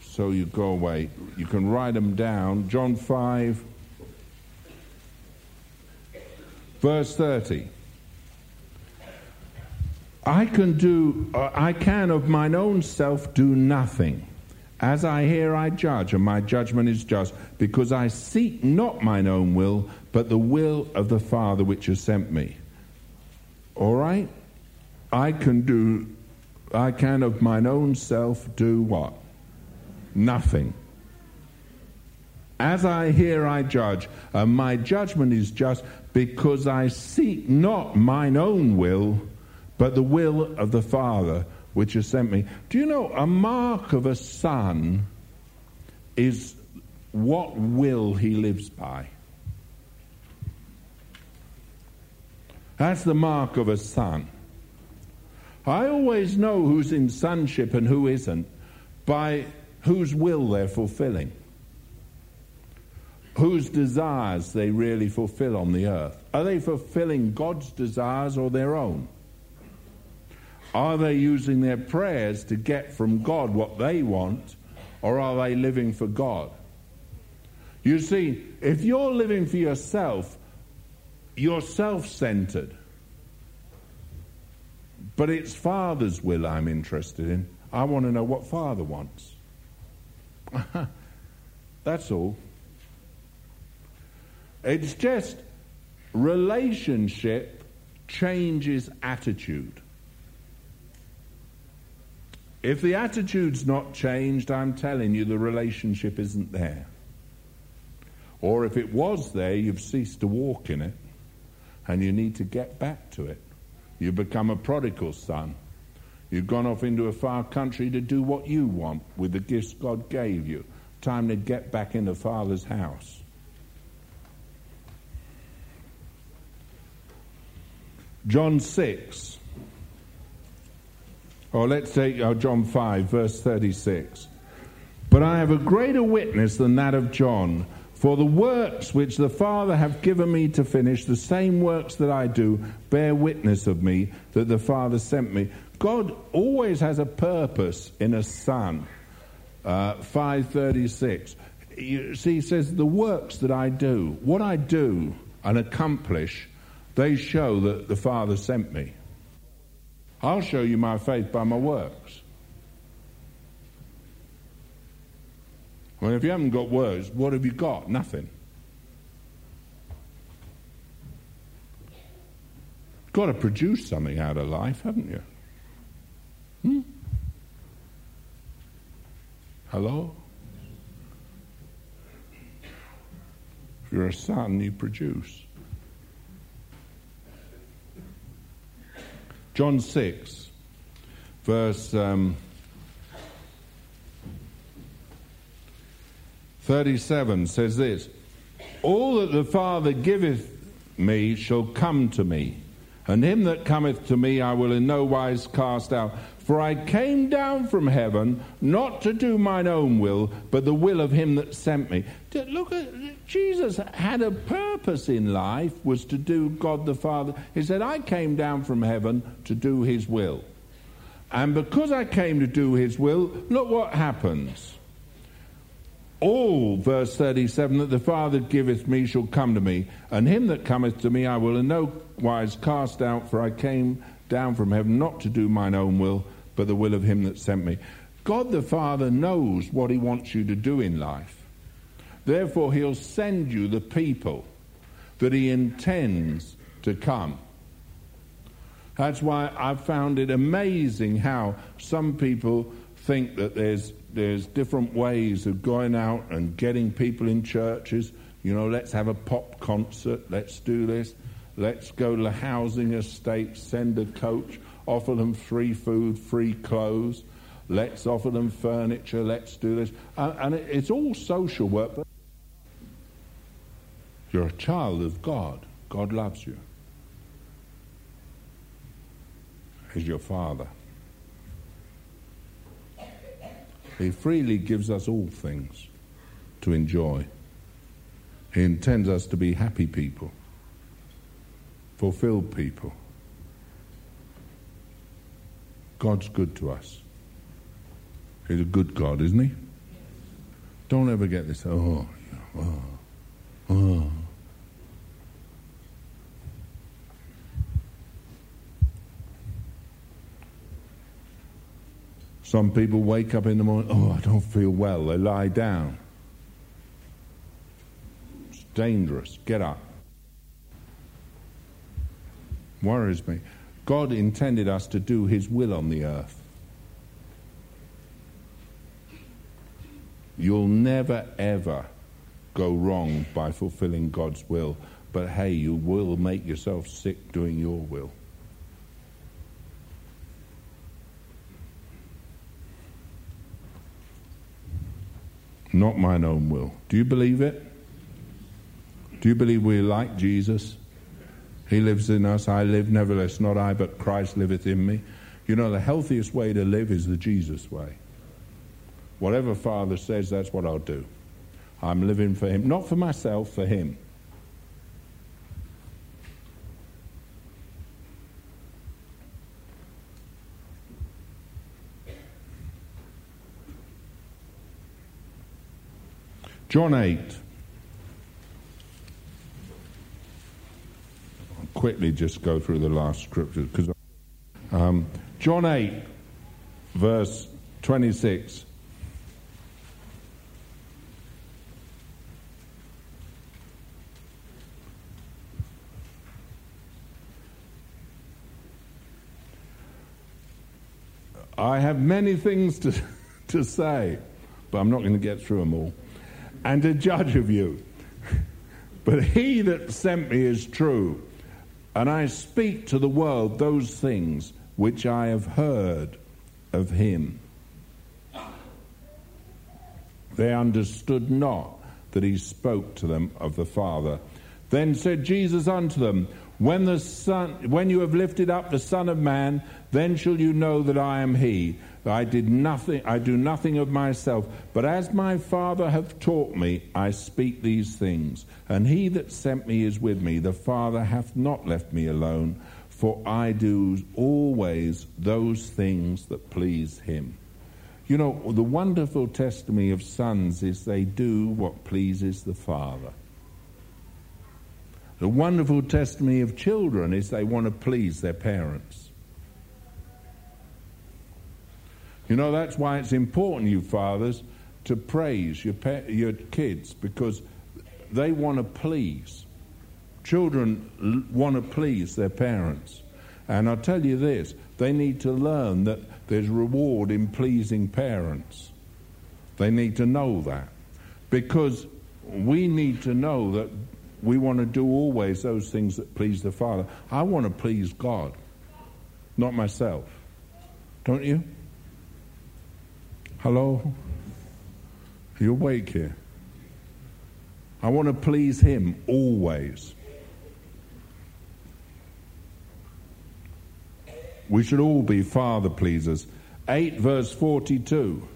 So you go away. You can write them down. John 5, verse 30. I can do, uh, I can of mine own self do nothing. As I hear, I judge, and my judgment is just, because I seek not mine own will, but the will of the Father which has sent me. All right? I can do, I can of mine own self do what? Nothing. As I hear, I judge, and my judgment is just because I seek not mine own will, but the will of the Father which has sent me. Do you know a mark of a son is what will he lives by? That's the mark of a son. I always know who's in sonship and who isn't by whose will they're fulfilling, whose desires they really fulfill on the earth. Are they fulfilling God's desires or their own? Are they using their prayers to get from God what they want, or are they living for God? You see, if you're living for yourself, you're self centered. But it's Father's will I'm interested in. I want to know what Father wants. [laughs] That's all. It's just relationship changes attitude. If the attitude's not changed, I'm telling you the relationship isn't there. Or if it was there, you've ceased to walk in it and you need to get back to it. You become a prodigal son. You've gone off into a far country to do what you want with the gifts God gave you. Time to get back in the Father's house. John 6. Or let's take oh, John 5, verse 36. But I have a greater witness than that of John for the works which the Father hath given me to finish, the same works that I do, bear witness of me that the Father sent me. God always has a purpose in a son. Uh, 536. You see, he says, The works that I do, what I do and accomplish, they show that the Father sent me. I'll show you my faith by my works. Well, if you haven't got words, what have you got? Nothing. You've Got to produce something out of life, haven't you? Hmm? Hello? If you're a son, you produce. John 6, verse. Um, 37 says this All that the Father giveth me shall come to me, and him that cometh to me I will in no wise cast out. For I came down from heaven not to do mine own will, but the will of him that sent me. Look at Jesus had a purpose in life, was to do God the Father. He said, I came down from heaven to do his will. And because I came to do his will, look what happens all, verse 37, that the Father giveth me shall come to me, and him that cometh to me I will in no wise cast out, for I came down from heaven not to do mine own will, but the will of him that sent me. God the Father knows what He wants you to do in life. Therefore, He'll send you the people that He intends to come. That's why I've found it amazing how some people think that there's, there's different ways of going out and getting people in churches. You know, let's have a pop concert, let's do this, let's go to the housing estate, send a coach, offer them free food, free clothes, let's offer them furniture, let's do this. And, and it, it's all social work. You're a child of God. God loves you. He's your Father. He freely gives us all things to enjoy. He intends us to be happy people, fulfilled people. God's good to us. He's a good God, isn't he? Don't ever get this, oh, oh, oh. Some people wake up in the morning, oh, I don't feel well. They lie down. It's dangerous. Get up. Worries me. God intended us to do His will on the earth. You'll never, ever go wrong by fulfilling God's will. But hey, you will make yourself sick doing your will. not mine own will. Do you believe it? Do you believe we're like Jesus? He lives in us, I live, nevertheless, not I, but Christ liveth in me. You know, the healthiest way to live is the Jesus way. Whatever Father says, that's what I'll do. I'm living for Him, not for myself, for Him. John 8. I'll quickly just go through the last scriptures because um, John 8, verse 26. I have many things to, [laughs] to say, but I'm not going to get through them all and to judge of you. [laughs] But he that sent me is true, and I speak to the world those things which I have heard of him. They understood not that he spoke to them of the Father. Then said Jesus unto them, when, the son, when you have lifted up the Son of Man, then shall you know that I am he. I did nothing, I do nothing of myself, but as my Father hath taught me, I speak these things. And he that sent me is with me. The Father hath not left me alone, for I do always those things that please him. You know, the wonderful testimony of sons is they do what pleases the Father. The wonderful testimony of children is they want to please their parents. You know, that's why it's important, you fathers, to praise your, your kids because they want to please. Children l- want to please their parents. And I'll tell you this they need to learn that there's reward in pleasing parents. They need to know that. Because we need to know that we want to do always those things that please the Father. I want to please God, not myself. Don't you? Hello? You awake here? I want to please Him always. We should all be Father pleasers. 8 verse 42.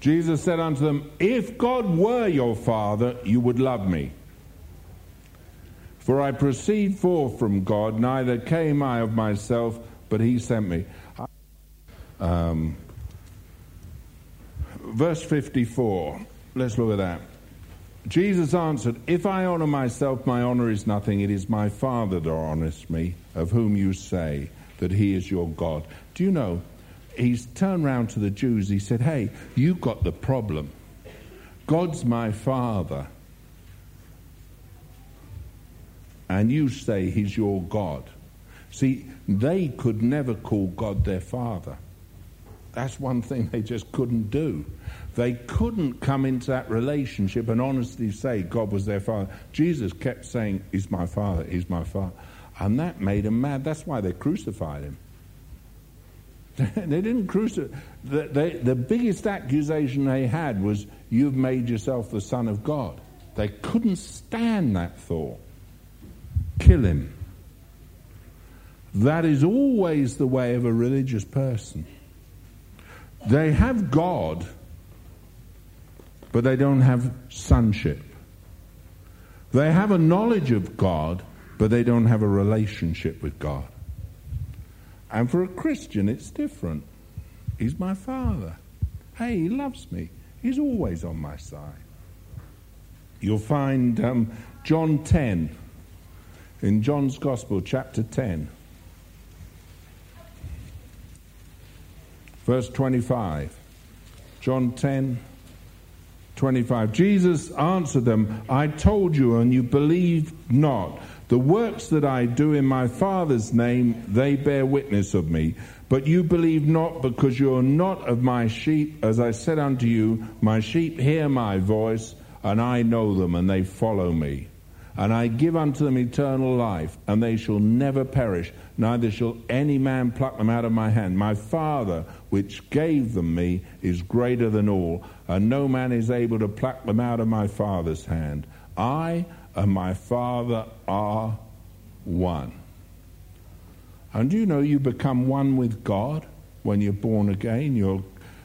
Jesus said unto them, If God were your Father, you would love me. For I proceed forth from God, neither came I of myself, but he sent me. Um, verse 54, let's look at that. Jesus answered, If I honor myself, my honor is nothing. It is my Father that honors me, of whom you say that he is your God. Do you know? He's turned round to the Jews. He said, Hey, you've got the problem. God's my Father. And you say he's your God. See, they could never call God their Father. That's one thing they just couldn't do. They couldn't come into that relationship and honestly say God was their father. Jesus kept saying, He's my father, He's my father. And that made them mad. That's why they crucified him. [laughs] they didn't crucify. The, they, the biggest accusation they had was, You've made yourself the Son of God. They couldn't stand that thought. Kill him. That is always the way of a religious person. They have God but they don't have sonship. They have a knowledge of God, but they don't have a relationship with God. And for a Christian, it's different. He's my father. Hey, he loves me. He's always on my side. You'll find um, John 10 in John's Gospel, chapter 10, verse 25. John 10, 25. Jesus answered them, I told you, and you believe not. The works that I do in my Father's name, they bear witness of me. But you believe not because you are not of my sheep. As I said unto you, my sheep hear my voice, and I know them, and they follow me. And I give unto them eternal life, and they shall never perish, neither shall any man pluck them out of my hand. My Father, which gave them me, is greater than all, and no man is able to pluck them out of my Father's hand. I and my Father are one. And you know you become one with God when you're born again? You're,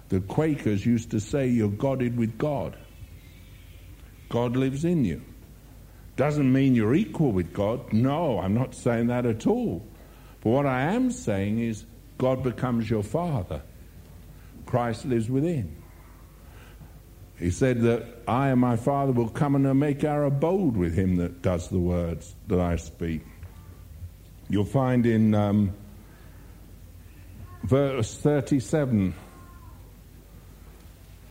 the Quakers used to say you're godded with God. God lives in you. Doesn't mean you're equal with God. No, I'm not saying that at all. But what I am saying is God becomes your Father. Christ lives within. He said that I and my Father will come and make our abode with him that does the words that I speak. You'll find in um, verse 37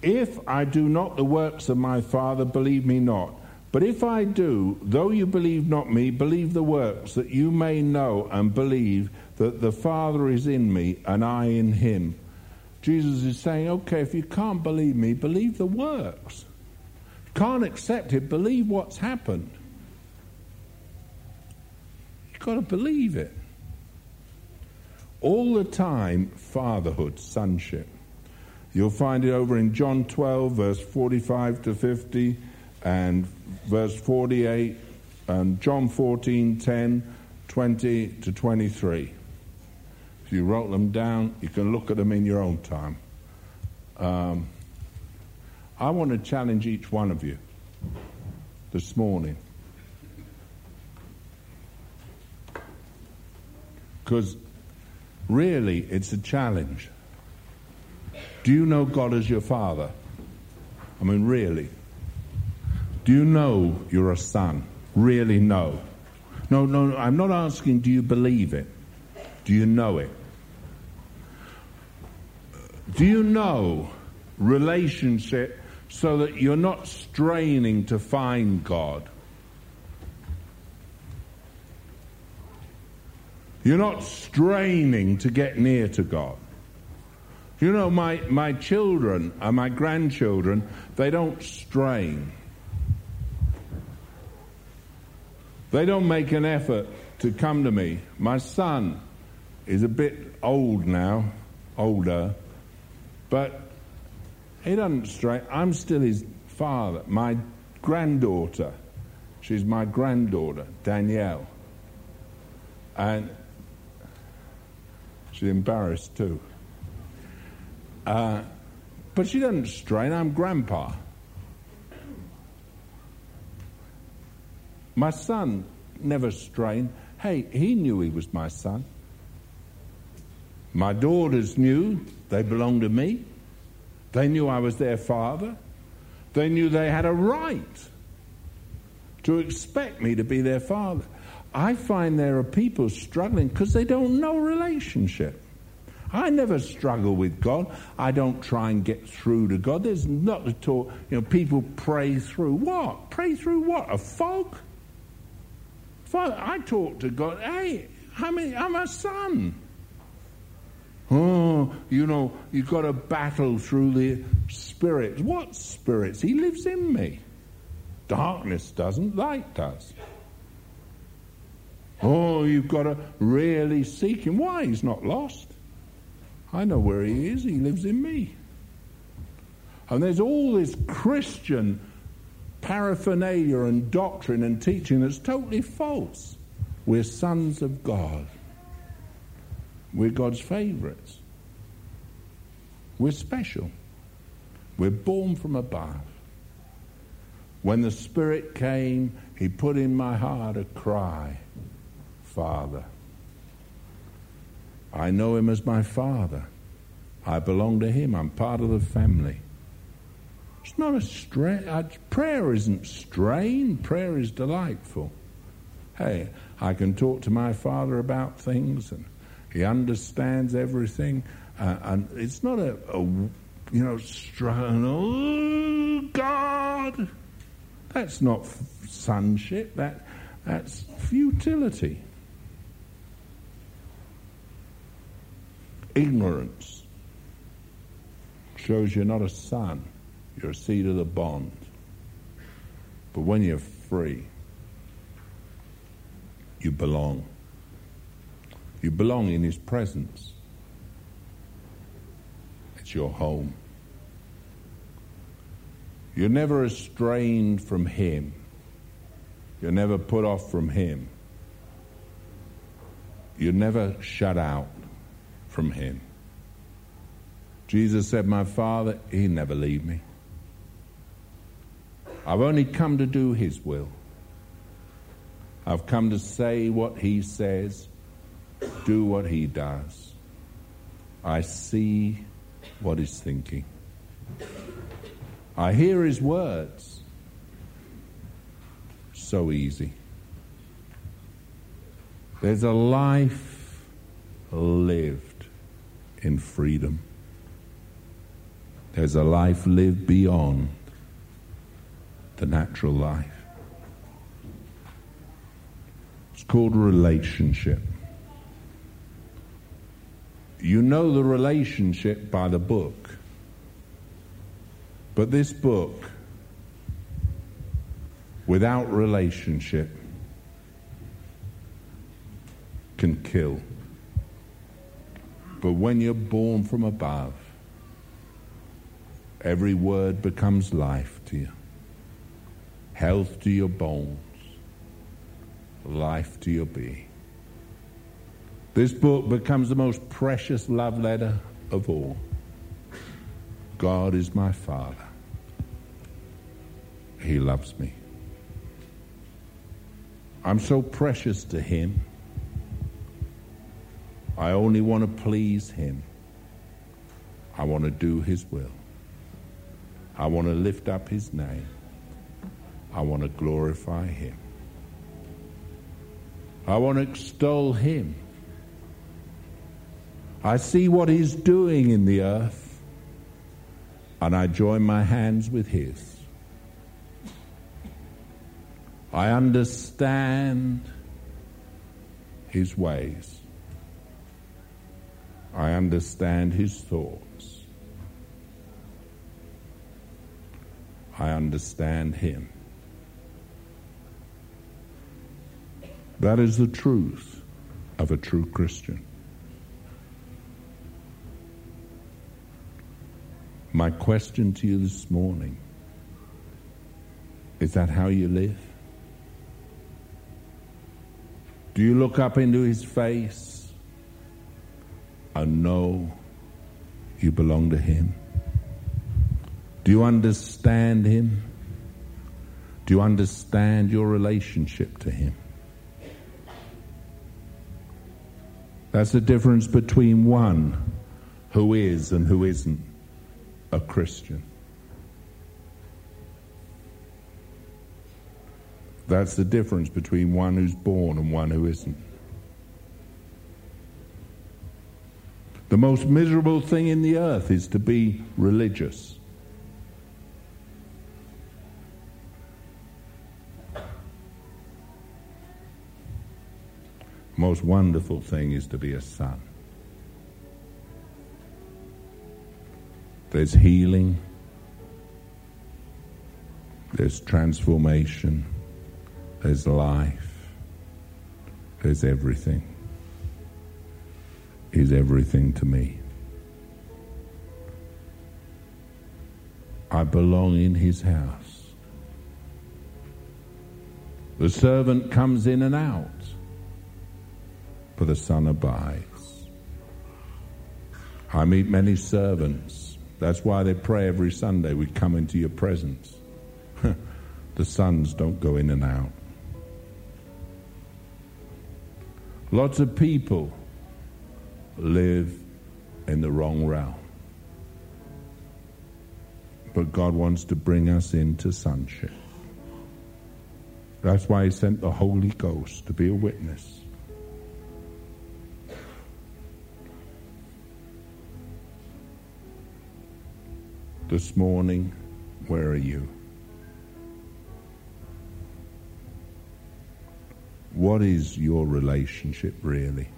If I do not the works of my Father, believe me not. But if I do, though you believe not me, believe the works, that you may know and believe that the Father is in me and I in him. Jesus is saying, okay, if you can't believe me, believe the works. Can't accept it, believe what's happened. You've got to believe it. All the time, fatherhood, sonship. You'll find it over in John 12, verse 45 to 50, and verse 48, and John 14, 10, 20 to 23. If you wrote them down, you can look at them in your own time. Um, I want to challenge each one of you this morning. Because really, it's a challenge. Do you know God as your Father? I mean, really. Do you know you're a son? Really know. No, no, I'm not asking do you believe it? Do you know it? Do you know relationship so that you're not straining to find God? You're not straining to get near to God. You know, my, my children and my grandchildren, they don't strain. They don't make an effort to come to me. My son is a bit old now, older, but he doesn't strain. I'm still his father. My granddaughter, she's my granddaughter, Danielle. And she's embarrassed too. Uh, but she doesn't strain. I'm grandpa. My son never strained. Hey, he knew he was my son. My daughters knew they belonged to me. They knew I was their father. They knew they had a right to expect me to be their father. I find there are people struggling because they don't know relationship. I never struggle with God. I don't try and get through to God. There's not at all, you know, people pray through what? Pray through what? A fog? Father, I talk to God. Hey, I mean, I'm a son. Oh, you know, you've got to battle through the spirits. What spirits? He lives in me. Darkness doesn't, light does. Oh, you've got to really seek him. Why? He's not lost. I know where he is. He lives in me. And there's all this Christian paraphernalia and doctrine and teaching that's totally false. We're sons of God. We're God's favorites. We're special. We're born from above. When the Spirit came, He put in my heart a cry Father. I know Him as my Father. I belong to Him. I'm part of the family. It's not a strain. Prayer isn't strain. Prayer is delightful. Hey, I can talk to my Father about things, and He understands everything. Uh, and it's not a, a you know, strain. Oh God, that's not sonship. That that's futility. Ignorance shows you're not a son, you're a seed of the bond. But when you're free, you belong. You belong in His presence. It's your home. You're never estranged from Him. You're never put off from Him. You're never shut out from him. Jesus said, My Father, He never leave me. I've only come to do His will. I've come to say what He says, do what He does. I see what He's thinking. I hear His words. So easy. There's a life lived in freedom. There's a life lived beyond the natural life. It's called relationship. You know the relationship by the book. But this book, without relationship, can kill. But when you're born from above, every word becomes life to you, health to your bones, life to your being. This book becomes the most precious love letter of all. God is my Father. He loves me. I'm so precious to Him I only want to please Him. I want to do His will. I want to lift up His name. I want to glorify Him. I want to extol Him. I see what He's doing in the earth, and I join my hands with His. I understand His ways. I understand his thoughts. I understand him. That is the truth of a true Christian. My question to you this morning is that how you live? Do you look up into his face and know you belong to Him? Do you understand Him? Do you understand your relationship to Him? That's the difference between one who is and who isn't a Christian. That's the difference between one who's born and one who isn't. The most miserable thing in the earth is to be religious. Most wonderful thing is to be a son. There's healing. There's transformation. There's life. There's everything. Is everything to me. I belong in his house. The servant comes in and out, for the son abides. I meet many servants. That's why they pray every Sunday. We come into your presence. [laughs] the sons don't go in and out. Lots of people live in the wrong realm. But God wants to bring us into sonship. That's why He sent the Holy Ghost to be a witness. This morning, where are you? What is your relationship really?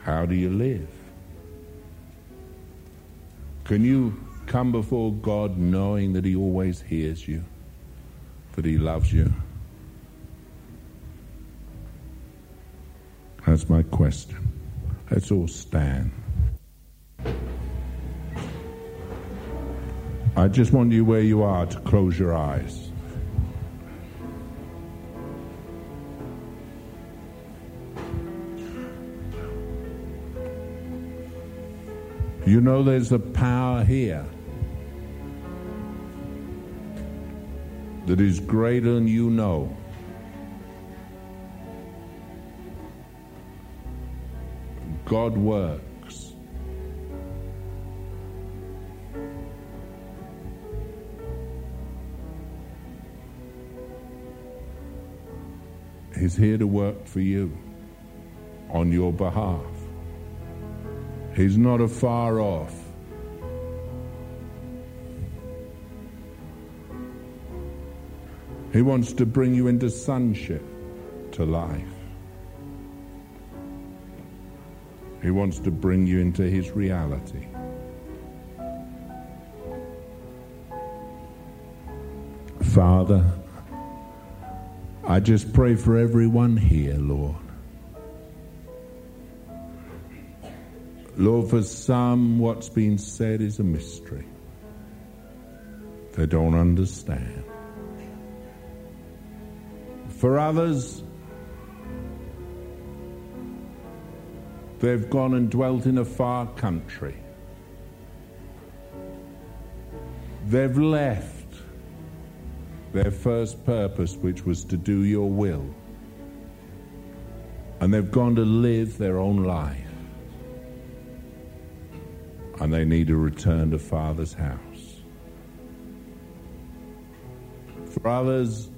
How do you live? Can you come before God knowing that He always hears you, that He loves you? That's my question. Let's all stand. I just want you where you are to close your eyes. You know there's a power here that is greater than you know. God works. He's here to work for you on your behalf. He's not afar off. He wants to bring you into sonship, to life. He wants to bring you into His reality. Father, I just pray for everyone here, Lord. Lord, for some, what's been said is a mystery. They don't understand. For others, they've gone and dwelt in a far country. They've left their first purpose, which was to do your will. And they've gone to live their own life and they need to return to Father's house. For others,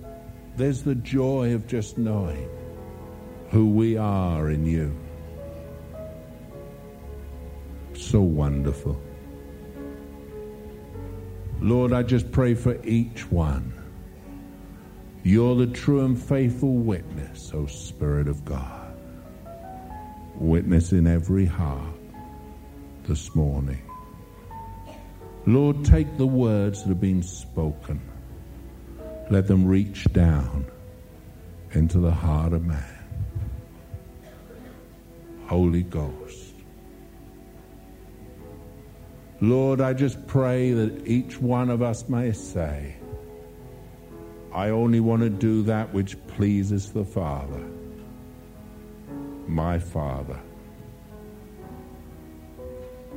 there's the joy of just knowing who we are in you. So wonderful. Lord, I just pray for each one. You're the true and faithful witness, O Spirit of God. Witness in every heart this morning. Lord, take the words that have been spoken. Let them reach down into the heart of man. Holy Ghost. Lord, I just pray that each one of us may say, I only want to do that which pleases the Father, my Father.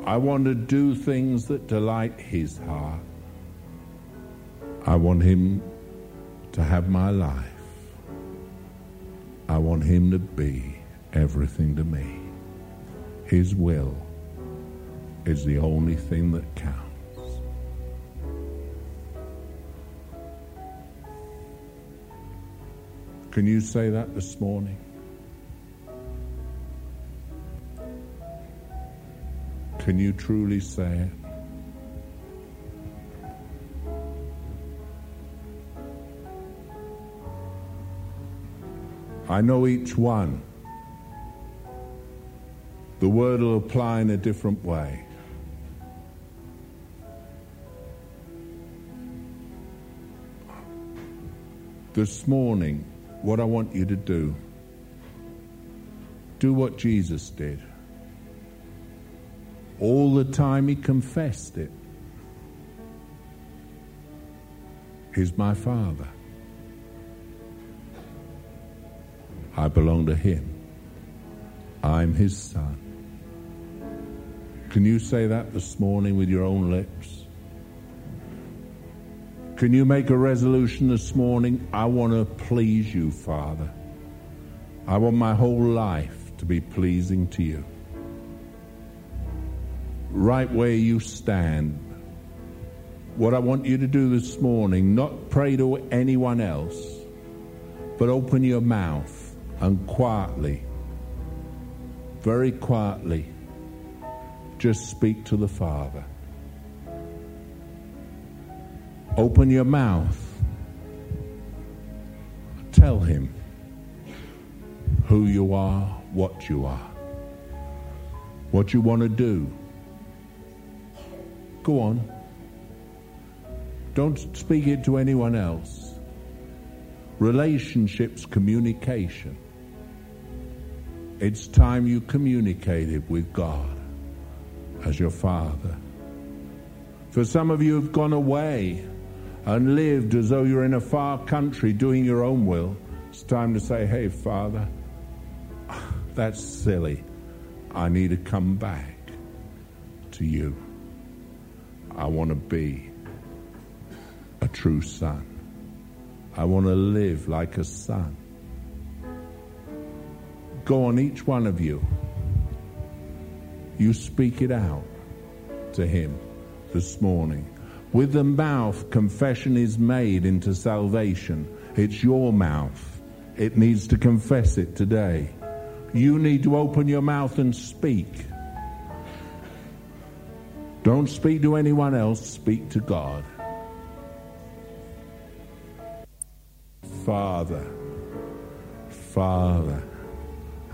I want to do things that delight His heart. I want Him to have my life. I want Him to be everything to me. His will is the only thing that counts. Can you say that this morning? Can you truly say it? I know each one. The word will apply in a different way. This morning, what I want you to do, do what Jesus did. All the time he confessed it. He's my Father. I belong to Him. I'm His Son. Can you say that this morning with your own lips? Can you make a resolution this morning? I want to please you, Father. I want my whole life to be pleasing to you. Right where you stand. What I want you to do this morning, not pray to anyone else, but open your mouth and quietly, very quietly, just speak to the Father. Open your mouth. Tell him who you are, what you are, what you want to do. Go on. Don't speak it to anyone else. Relationships, communication. It's time you communicated with God as your Father. For some of you have gone away and lived as though you're in a far country doing your own will. It's time to say, hey, Father, that's silly. I need to come back to you. I want to be a true son. I want to live like a son. Go on, each one of you. You speak it out to Him this morning. With the mouth, confession is made into salvation. It's your mouth. It needs to confess it today. You need to open your mouth and speak. Don't speak to anyone else, speak to God. Father, Father,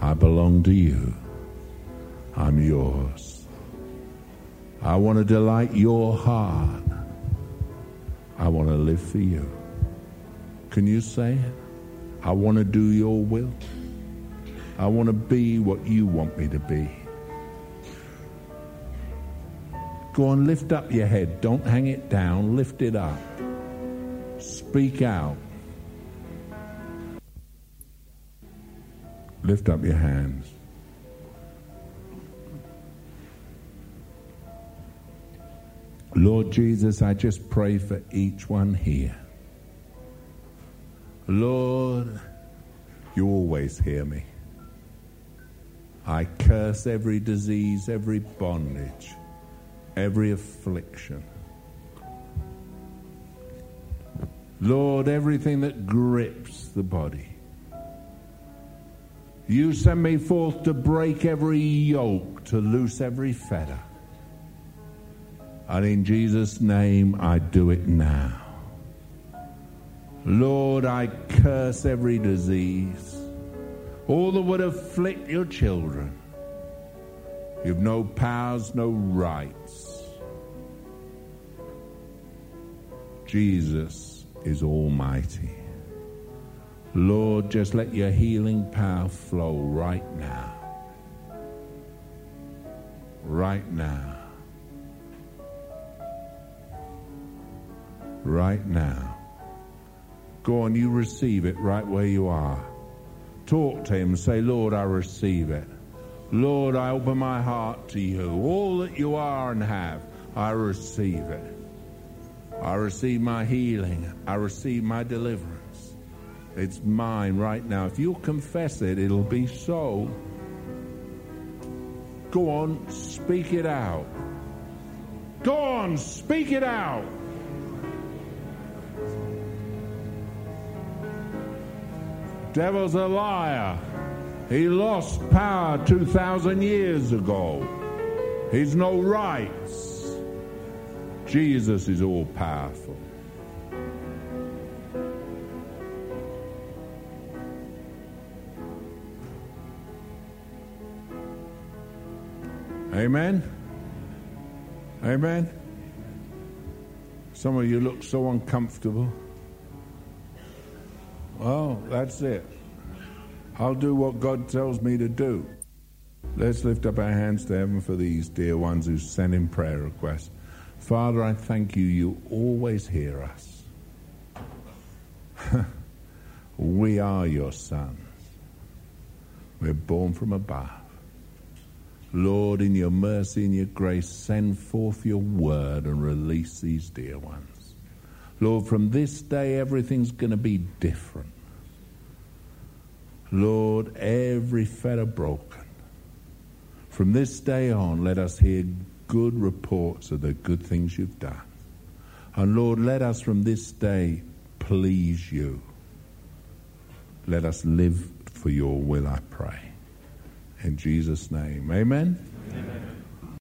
I belong to you. I'm yours. I want to delight your heart. I want to live for you. Can you say? I want to do your will. I want to be what you want me to be. Go on, lift up your head. Don't hang it down. Lift it up. Speak out. Lift up your hands. Lord Jesus, I just pray for each one here. Lord, you always hear me. I curse every disease, every bondage, every affliction. Lord, everything that grips the body. You send me forth to break every yoke, to loose every fetter. And in Jesus' name, I do it now. Lord, I curse every disease, all that would afflict your children. You've no powers, no rights. Jesus is almighty. Lord, just let your healing power flow right now. Right now. Right now. Go on, you receive it right where you are. Talk to him. Say, Lord, I receive it. Lord, I open my heart to you. All that you are and have, I receive it. I receive my healing. I receive my deliverance. It's mine right now. If you'll confess it, it'll be so. Go on, speak it out. Go on, speak it out. Devil's a liar. He lost power 2,000 years ago. He's no rights. Jesus is all powerful. Amen. Amen. Some of you look so uncomfortable. Well, that's it. I'll do what God tells me to do. Let's lift up our hands to heaven for these dear ones who sent in prayer requests. Father, I thank you, you always hear us. [laughs] we are your sons. We're born from above. Lord, in your mercy and your grace, send forth your word and release these dear ones. Lord, from this day, everything's going to be different. Lord, every fetter broken. From this day on, let us hear good reports of the good things you've done. And Lord, let us from this day please you. Let us live for your will, I pray. In Jesus' name, amen.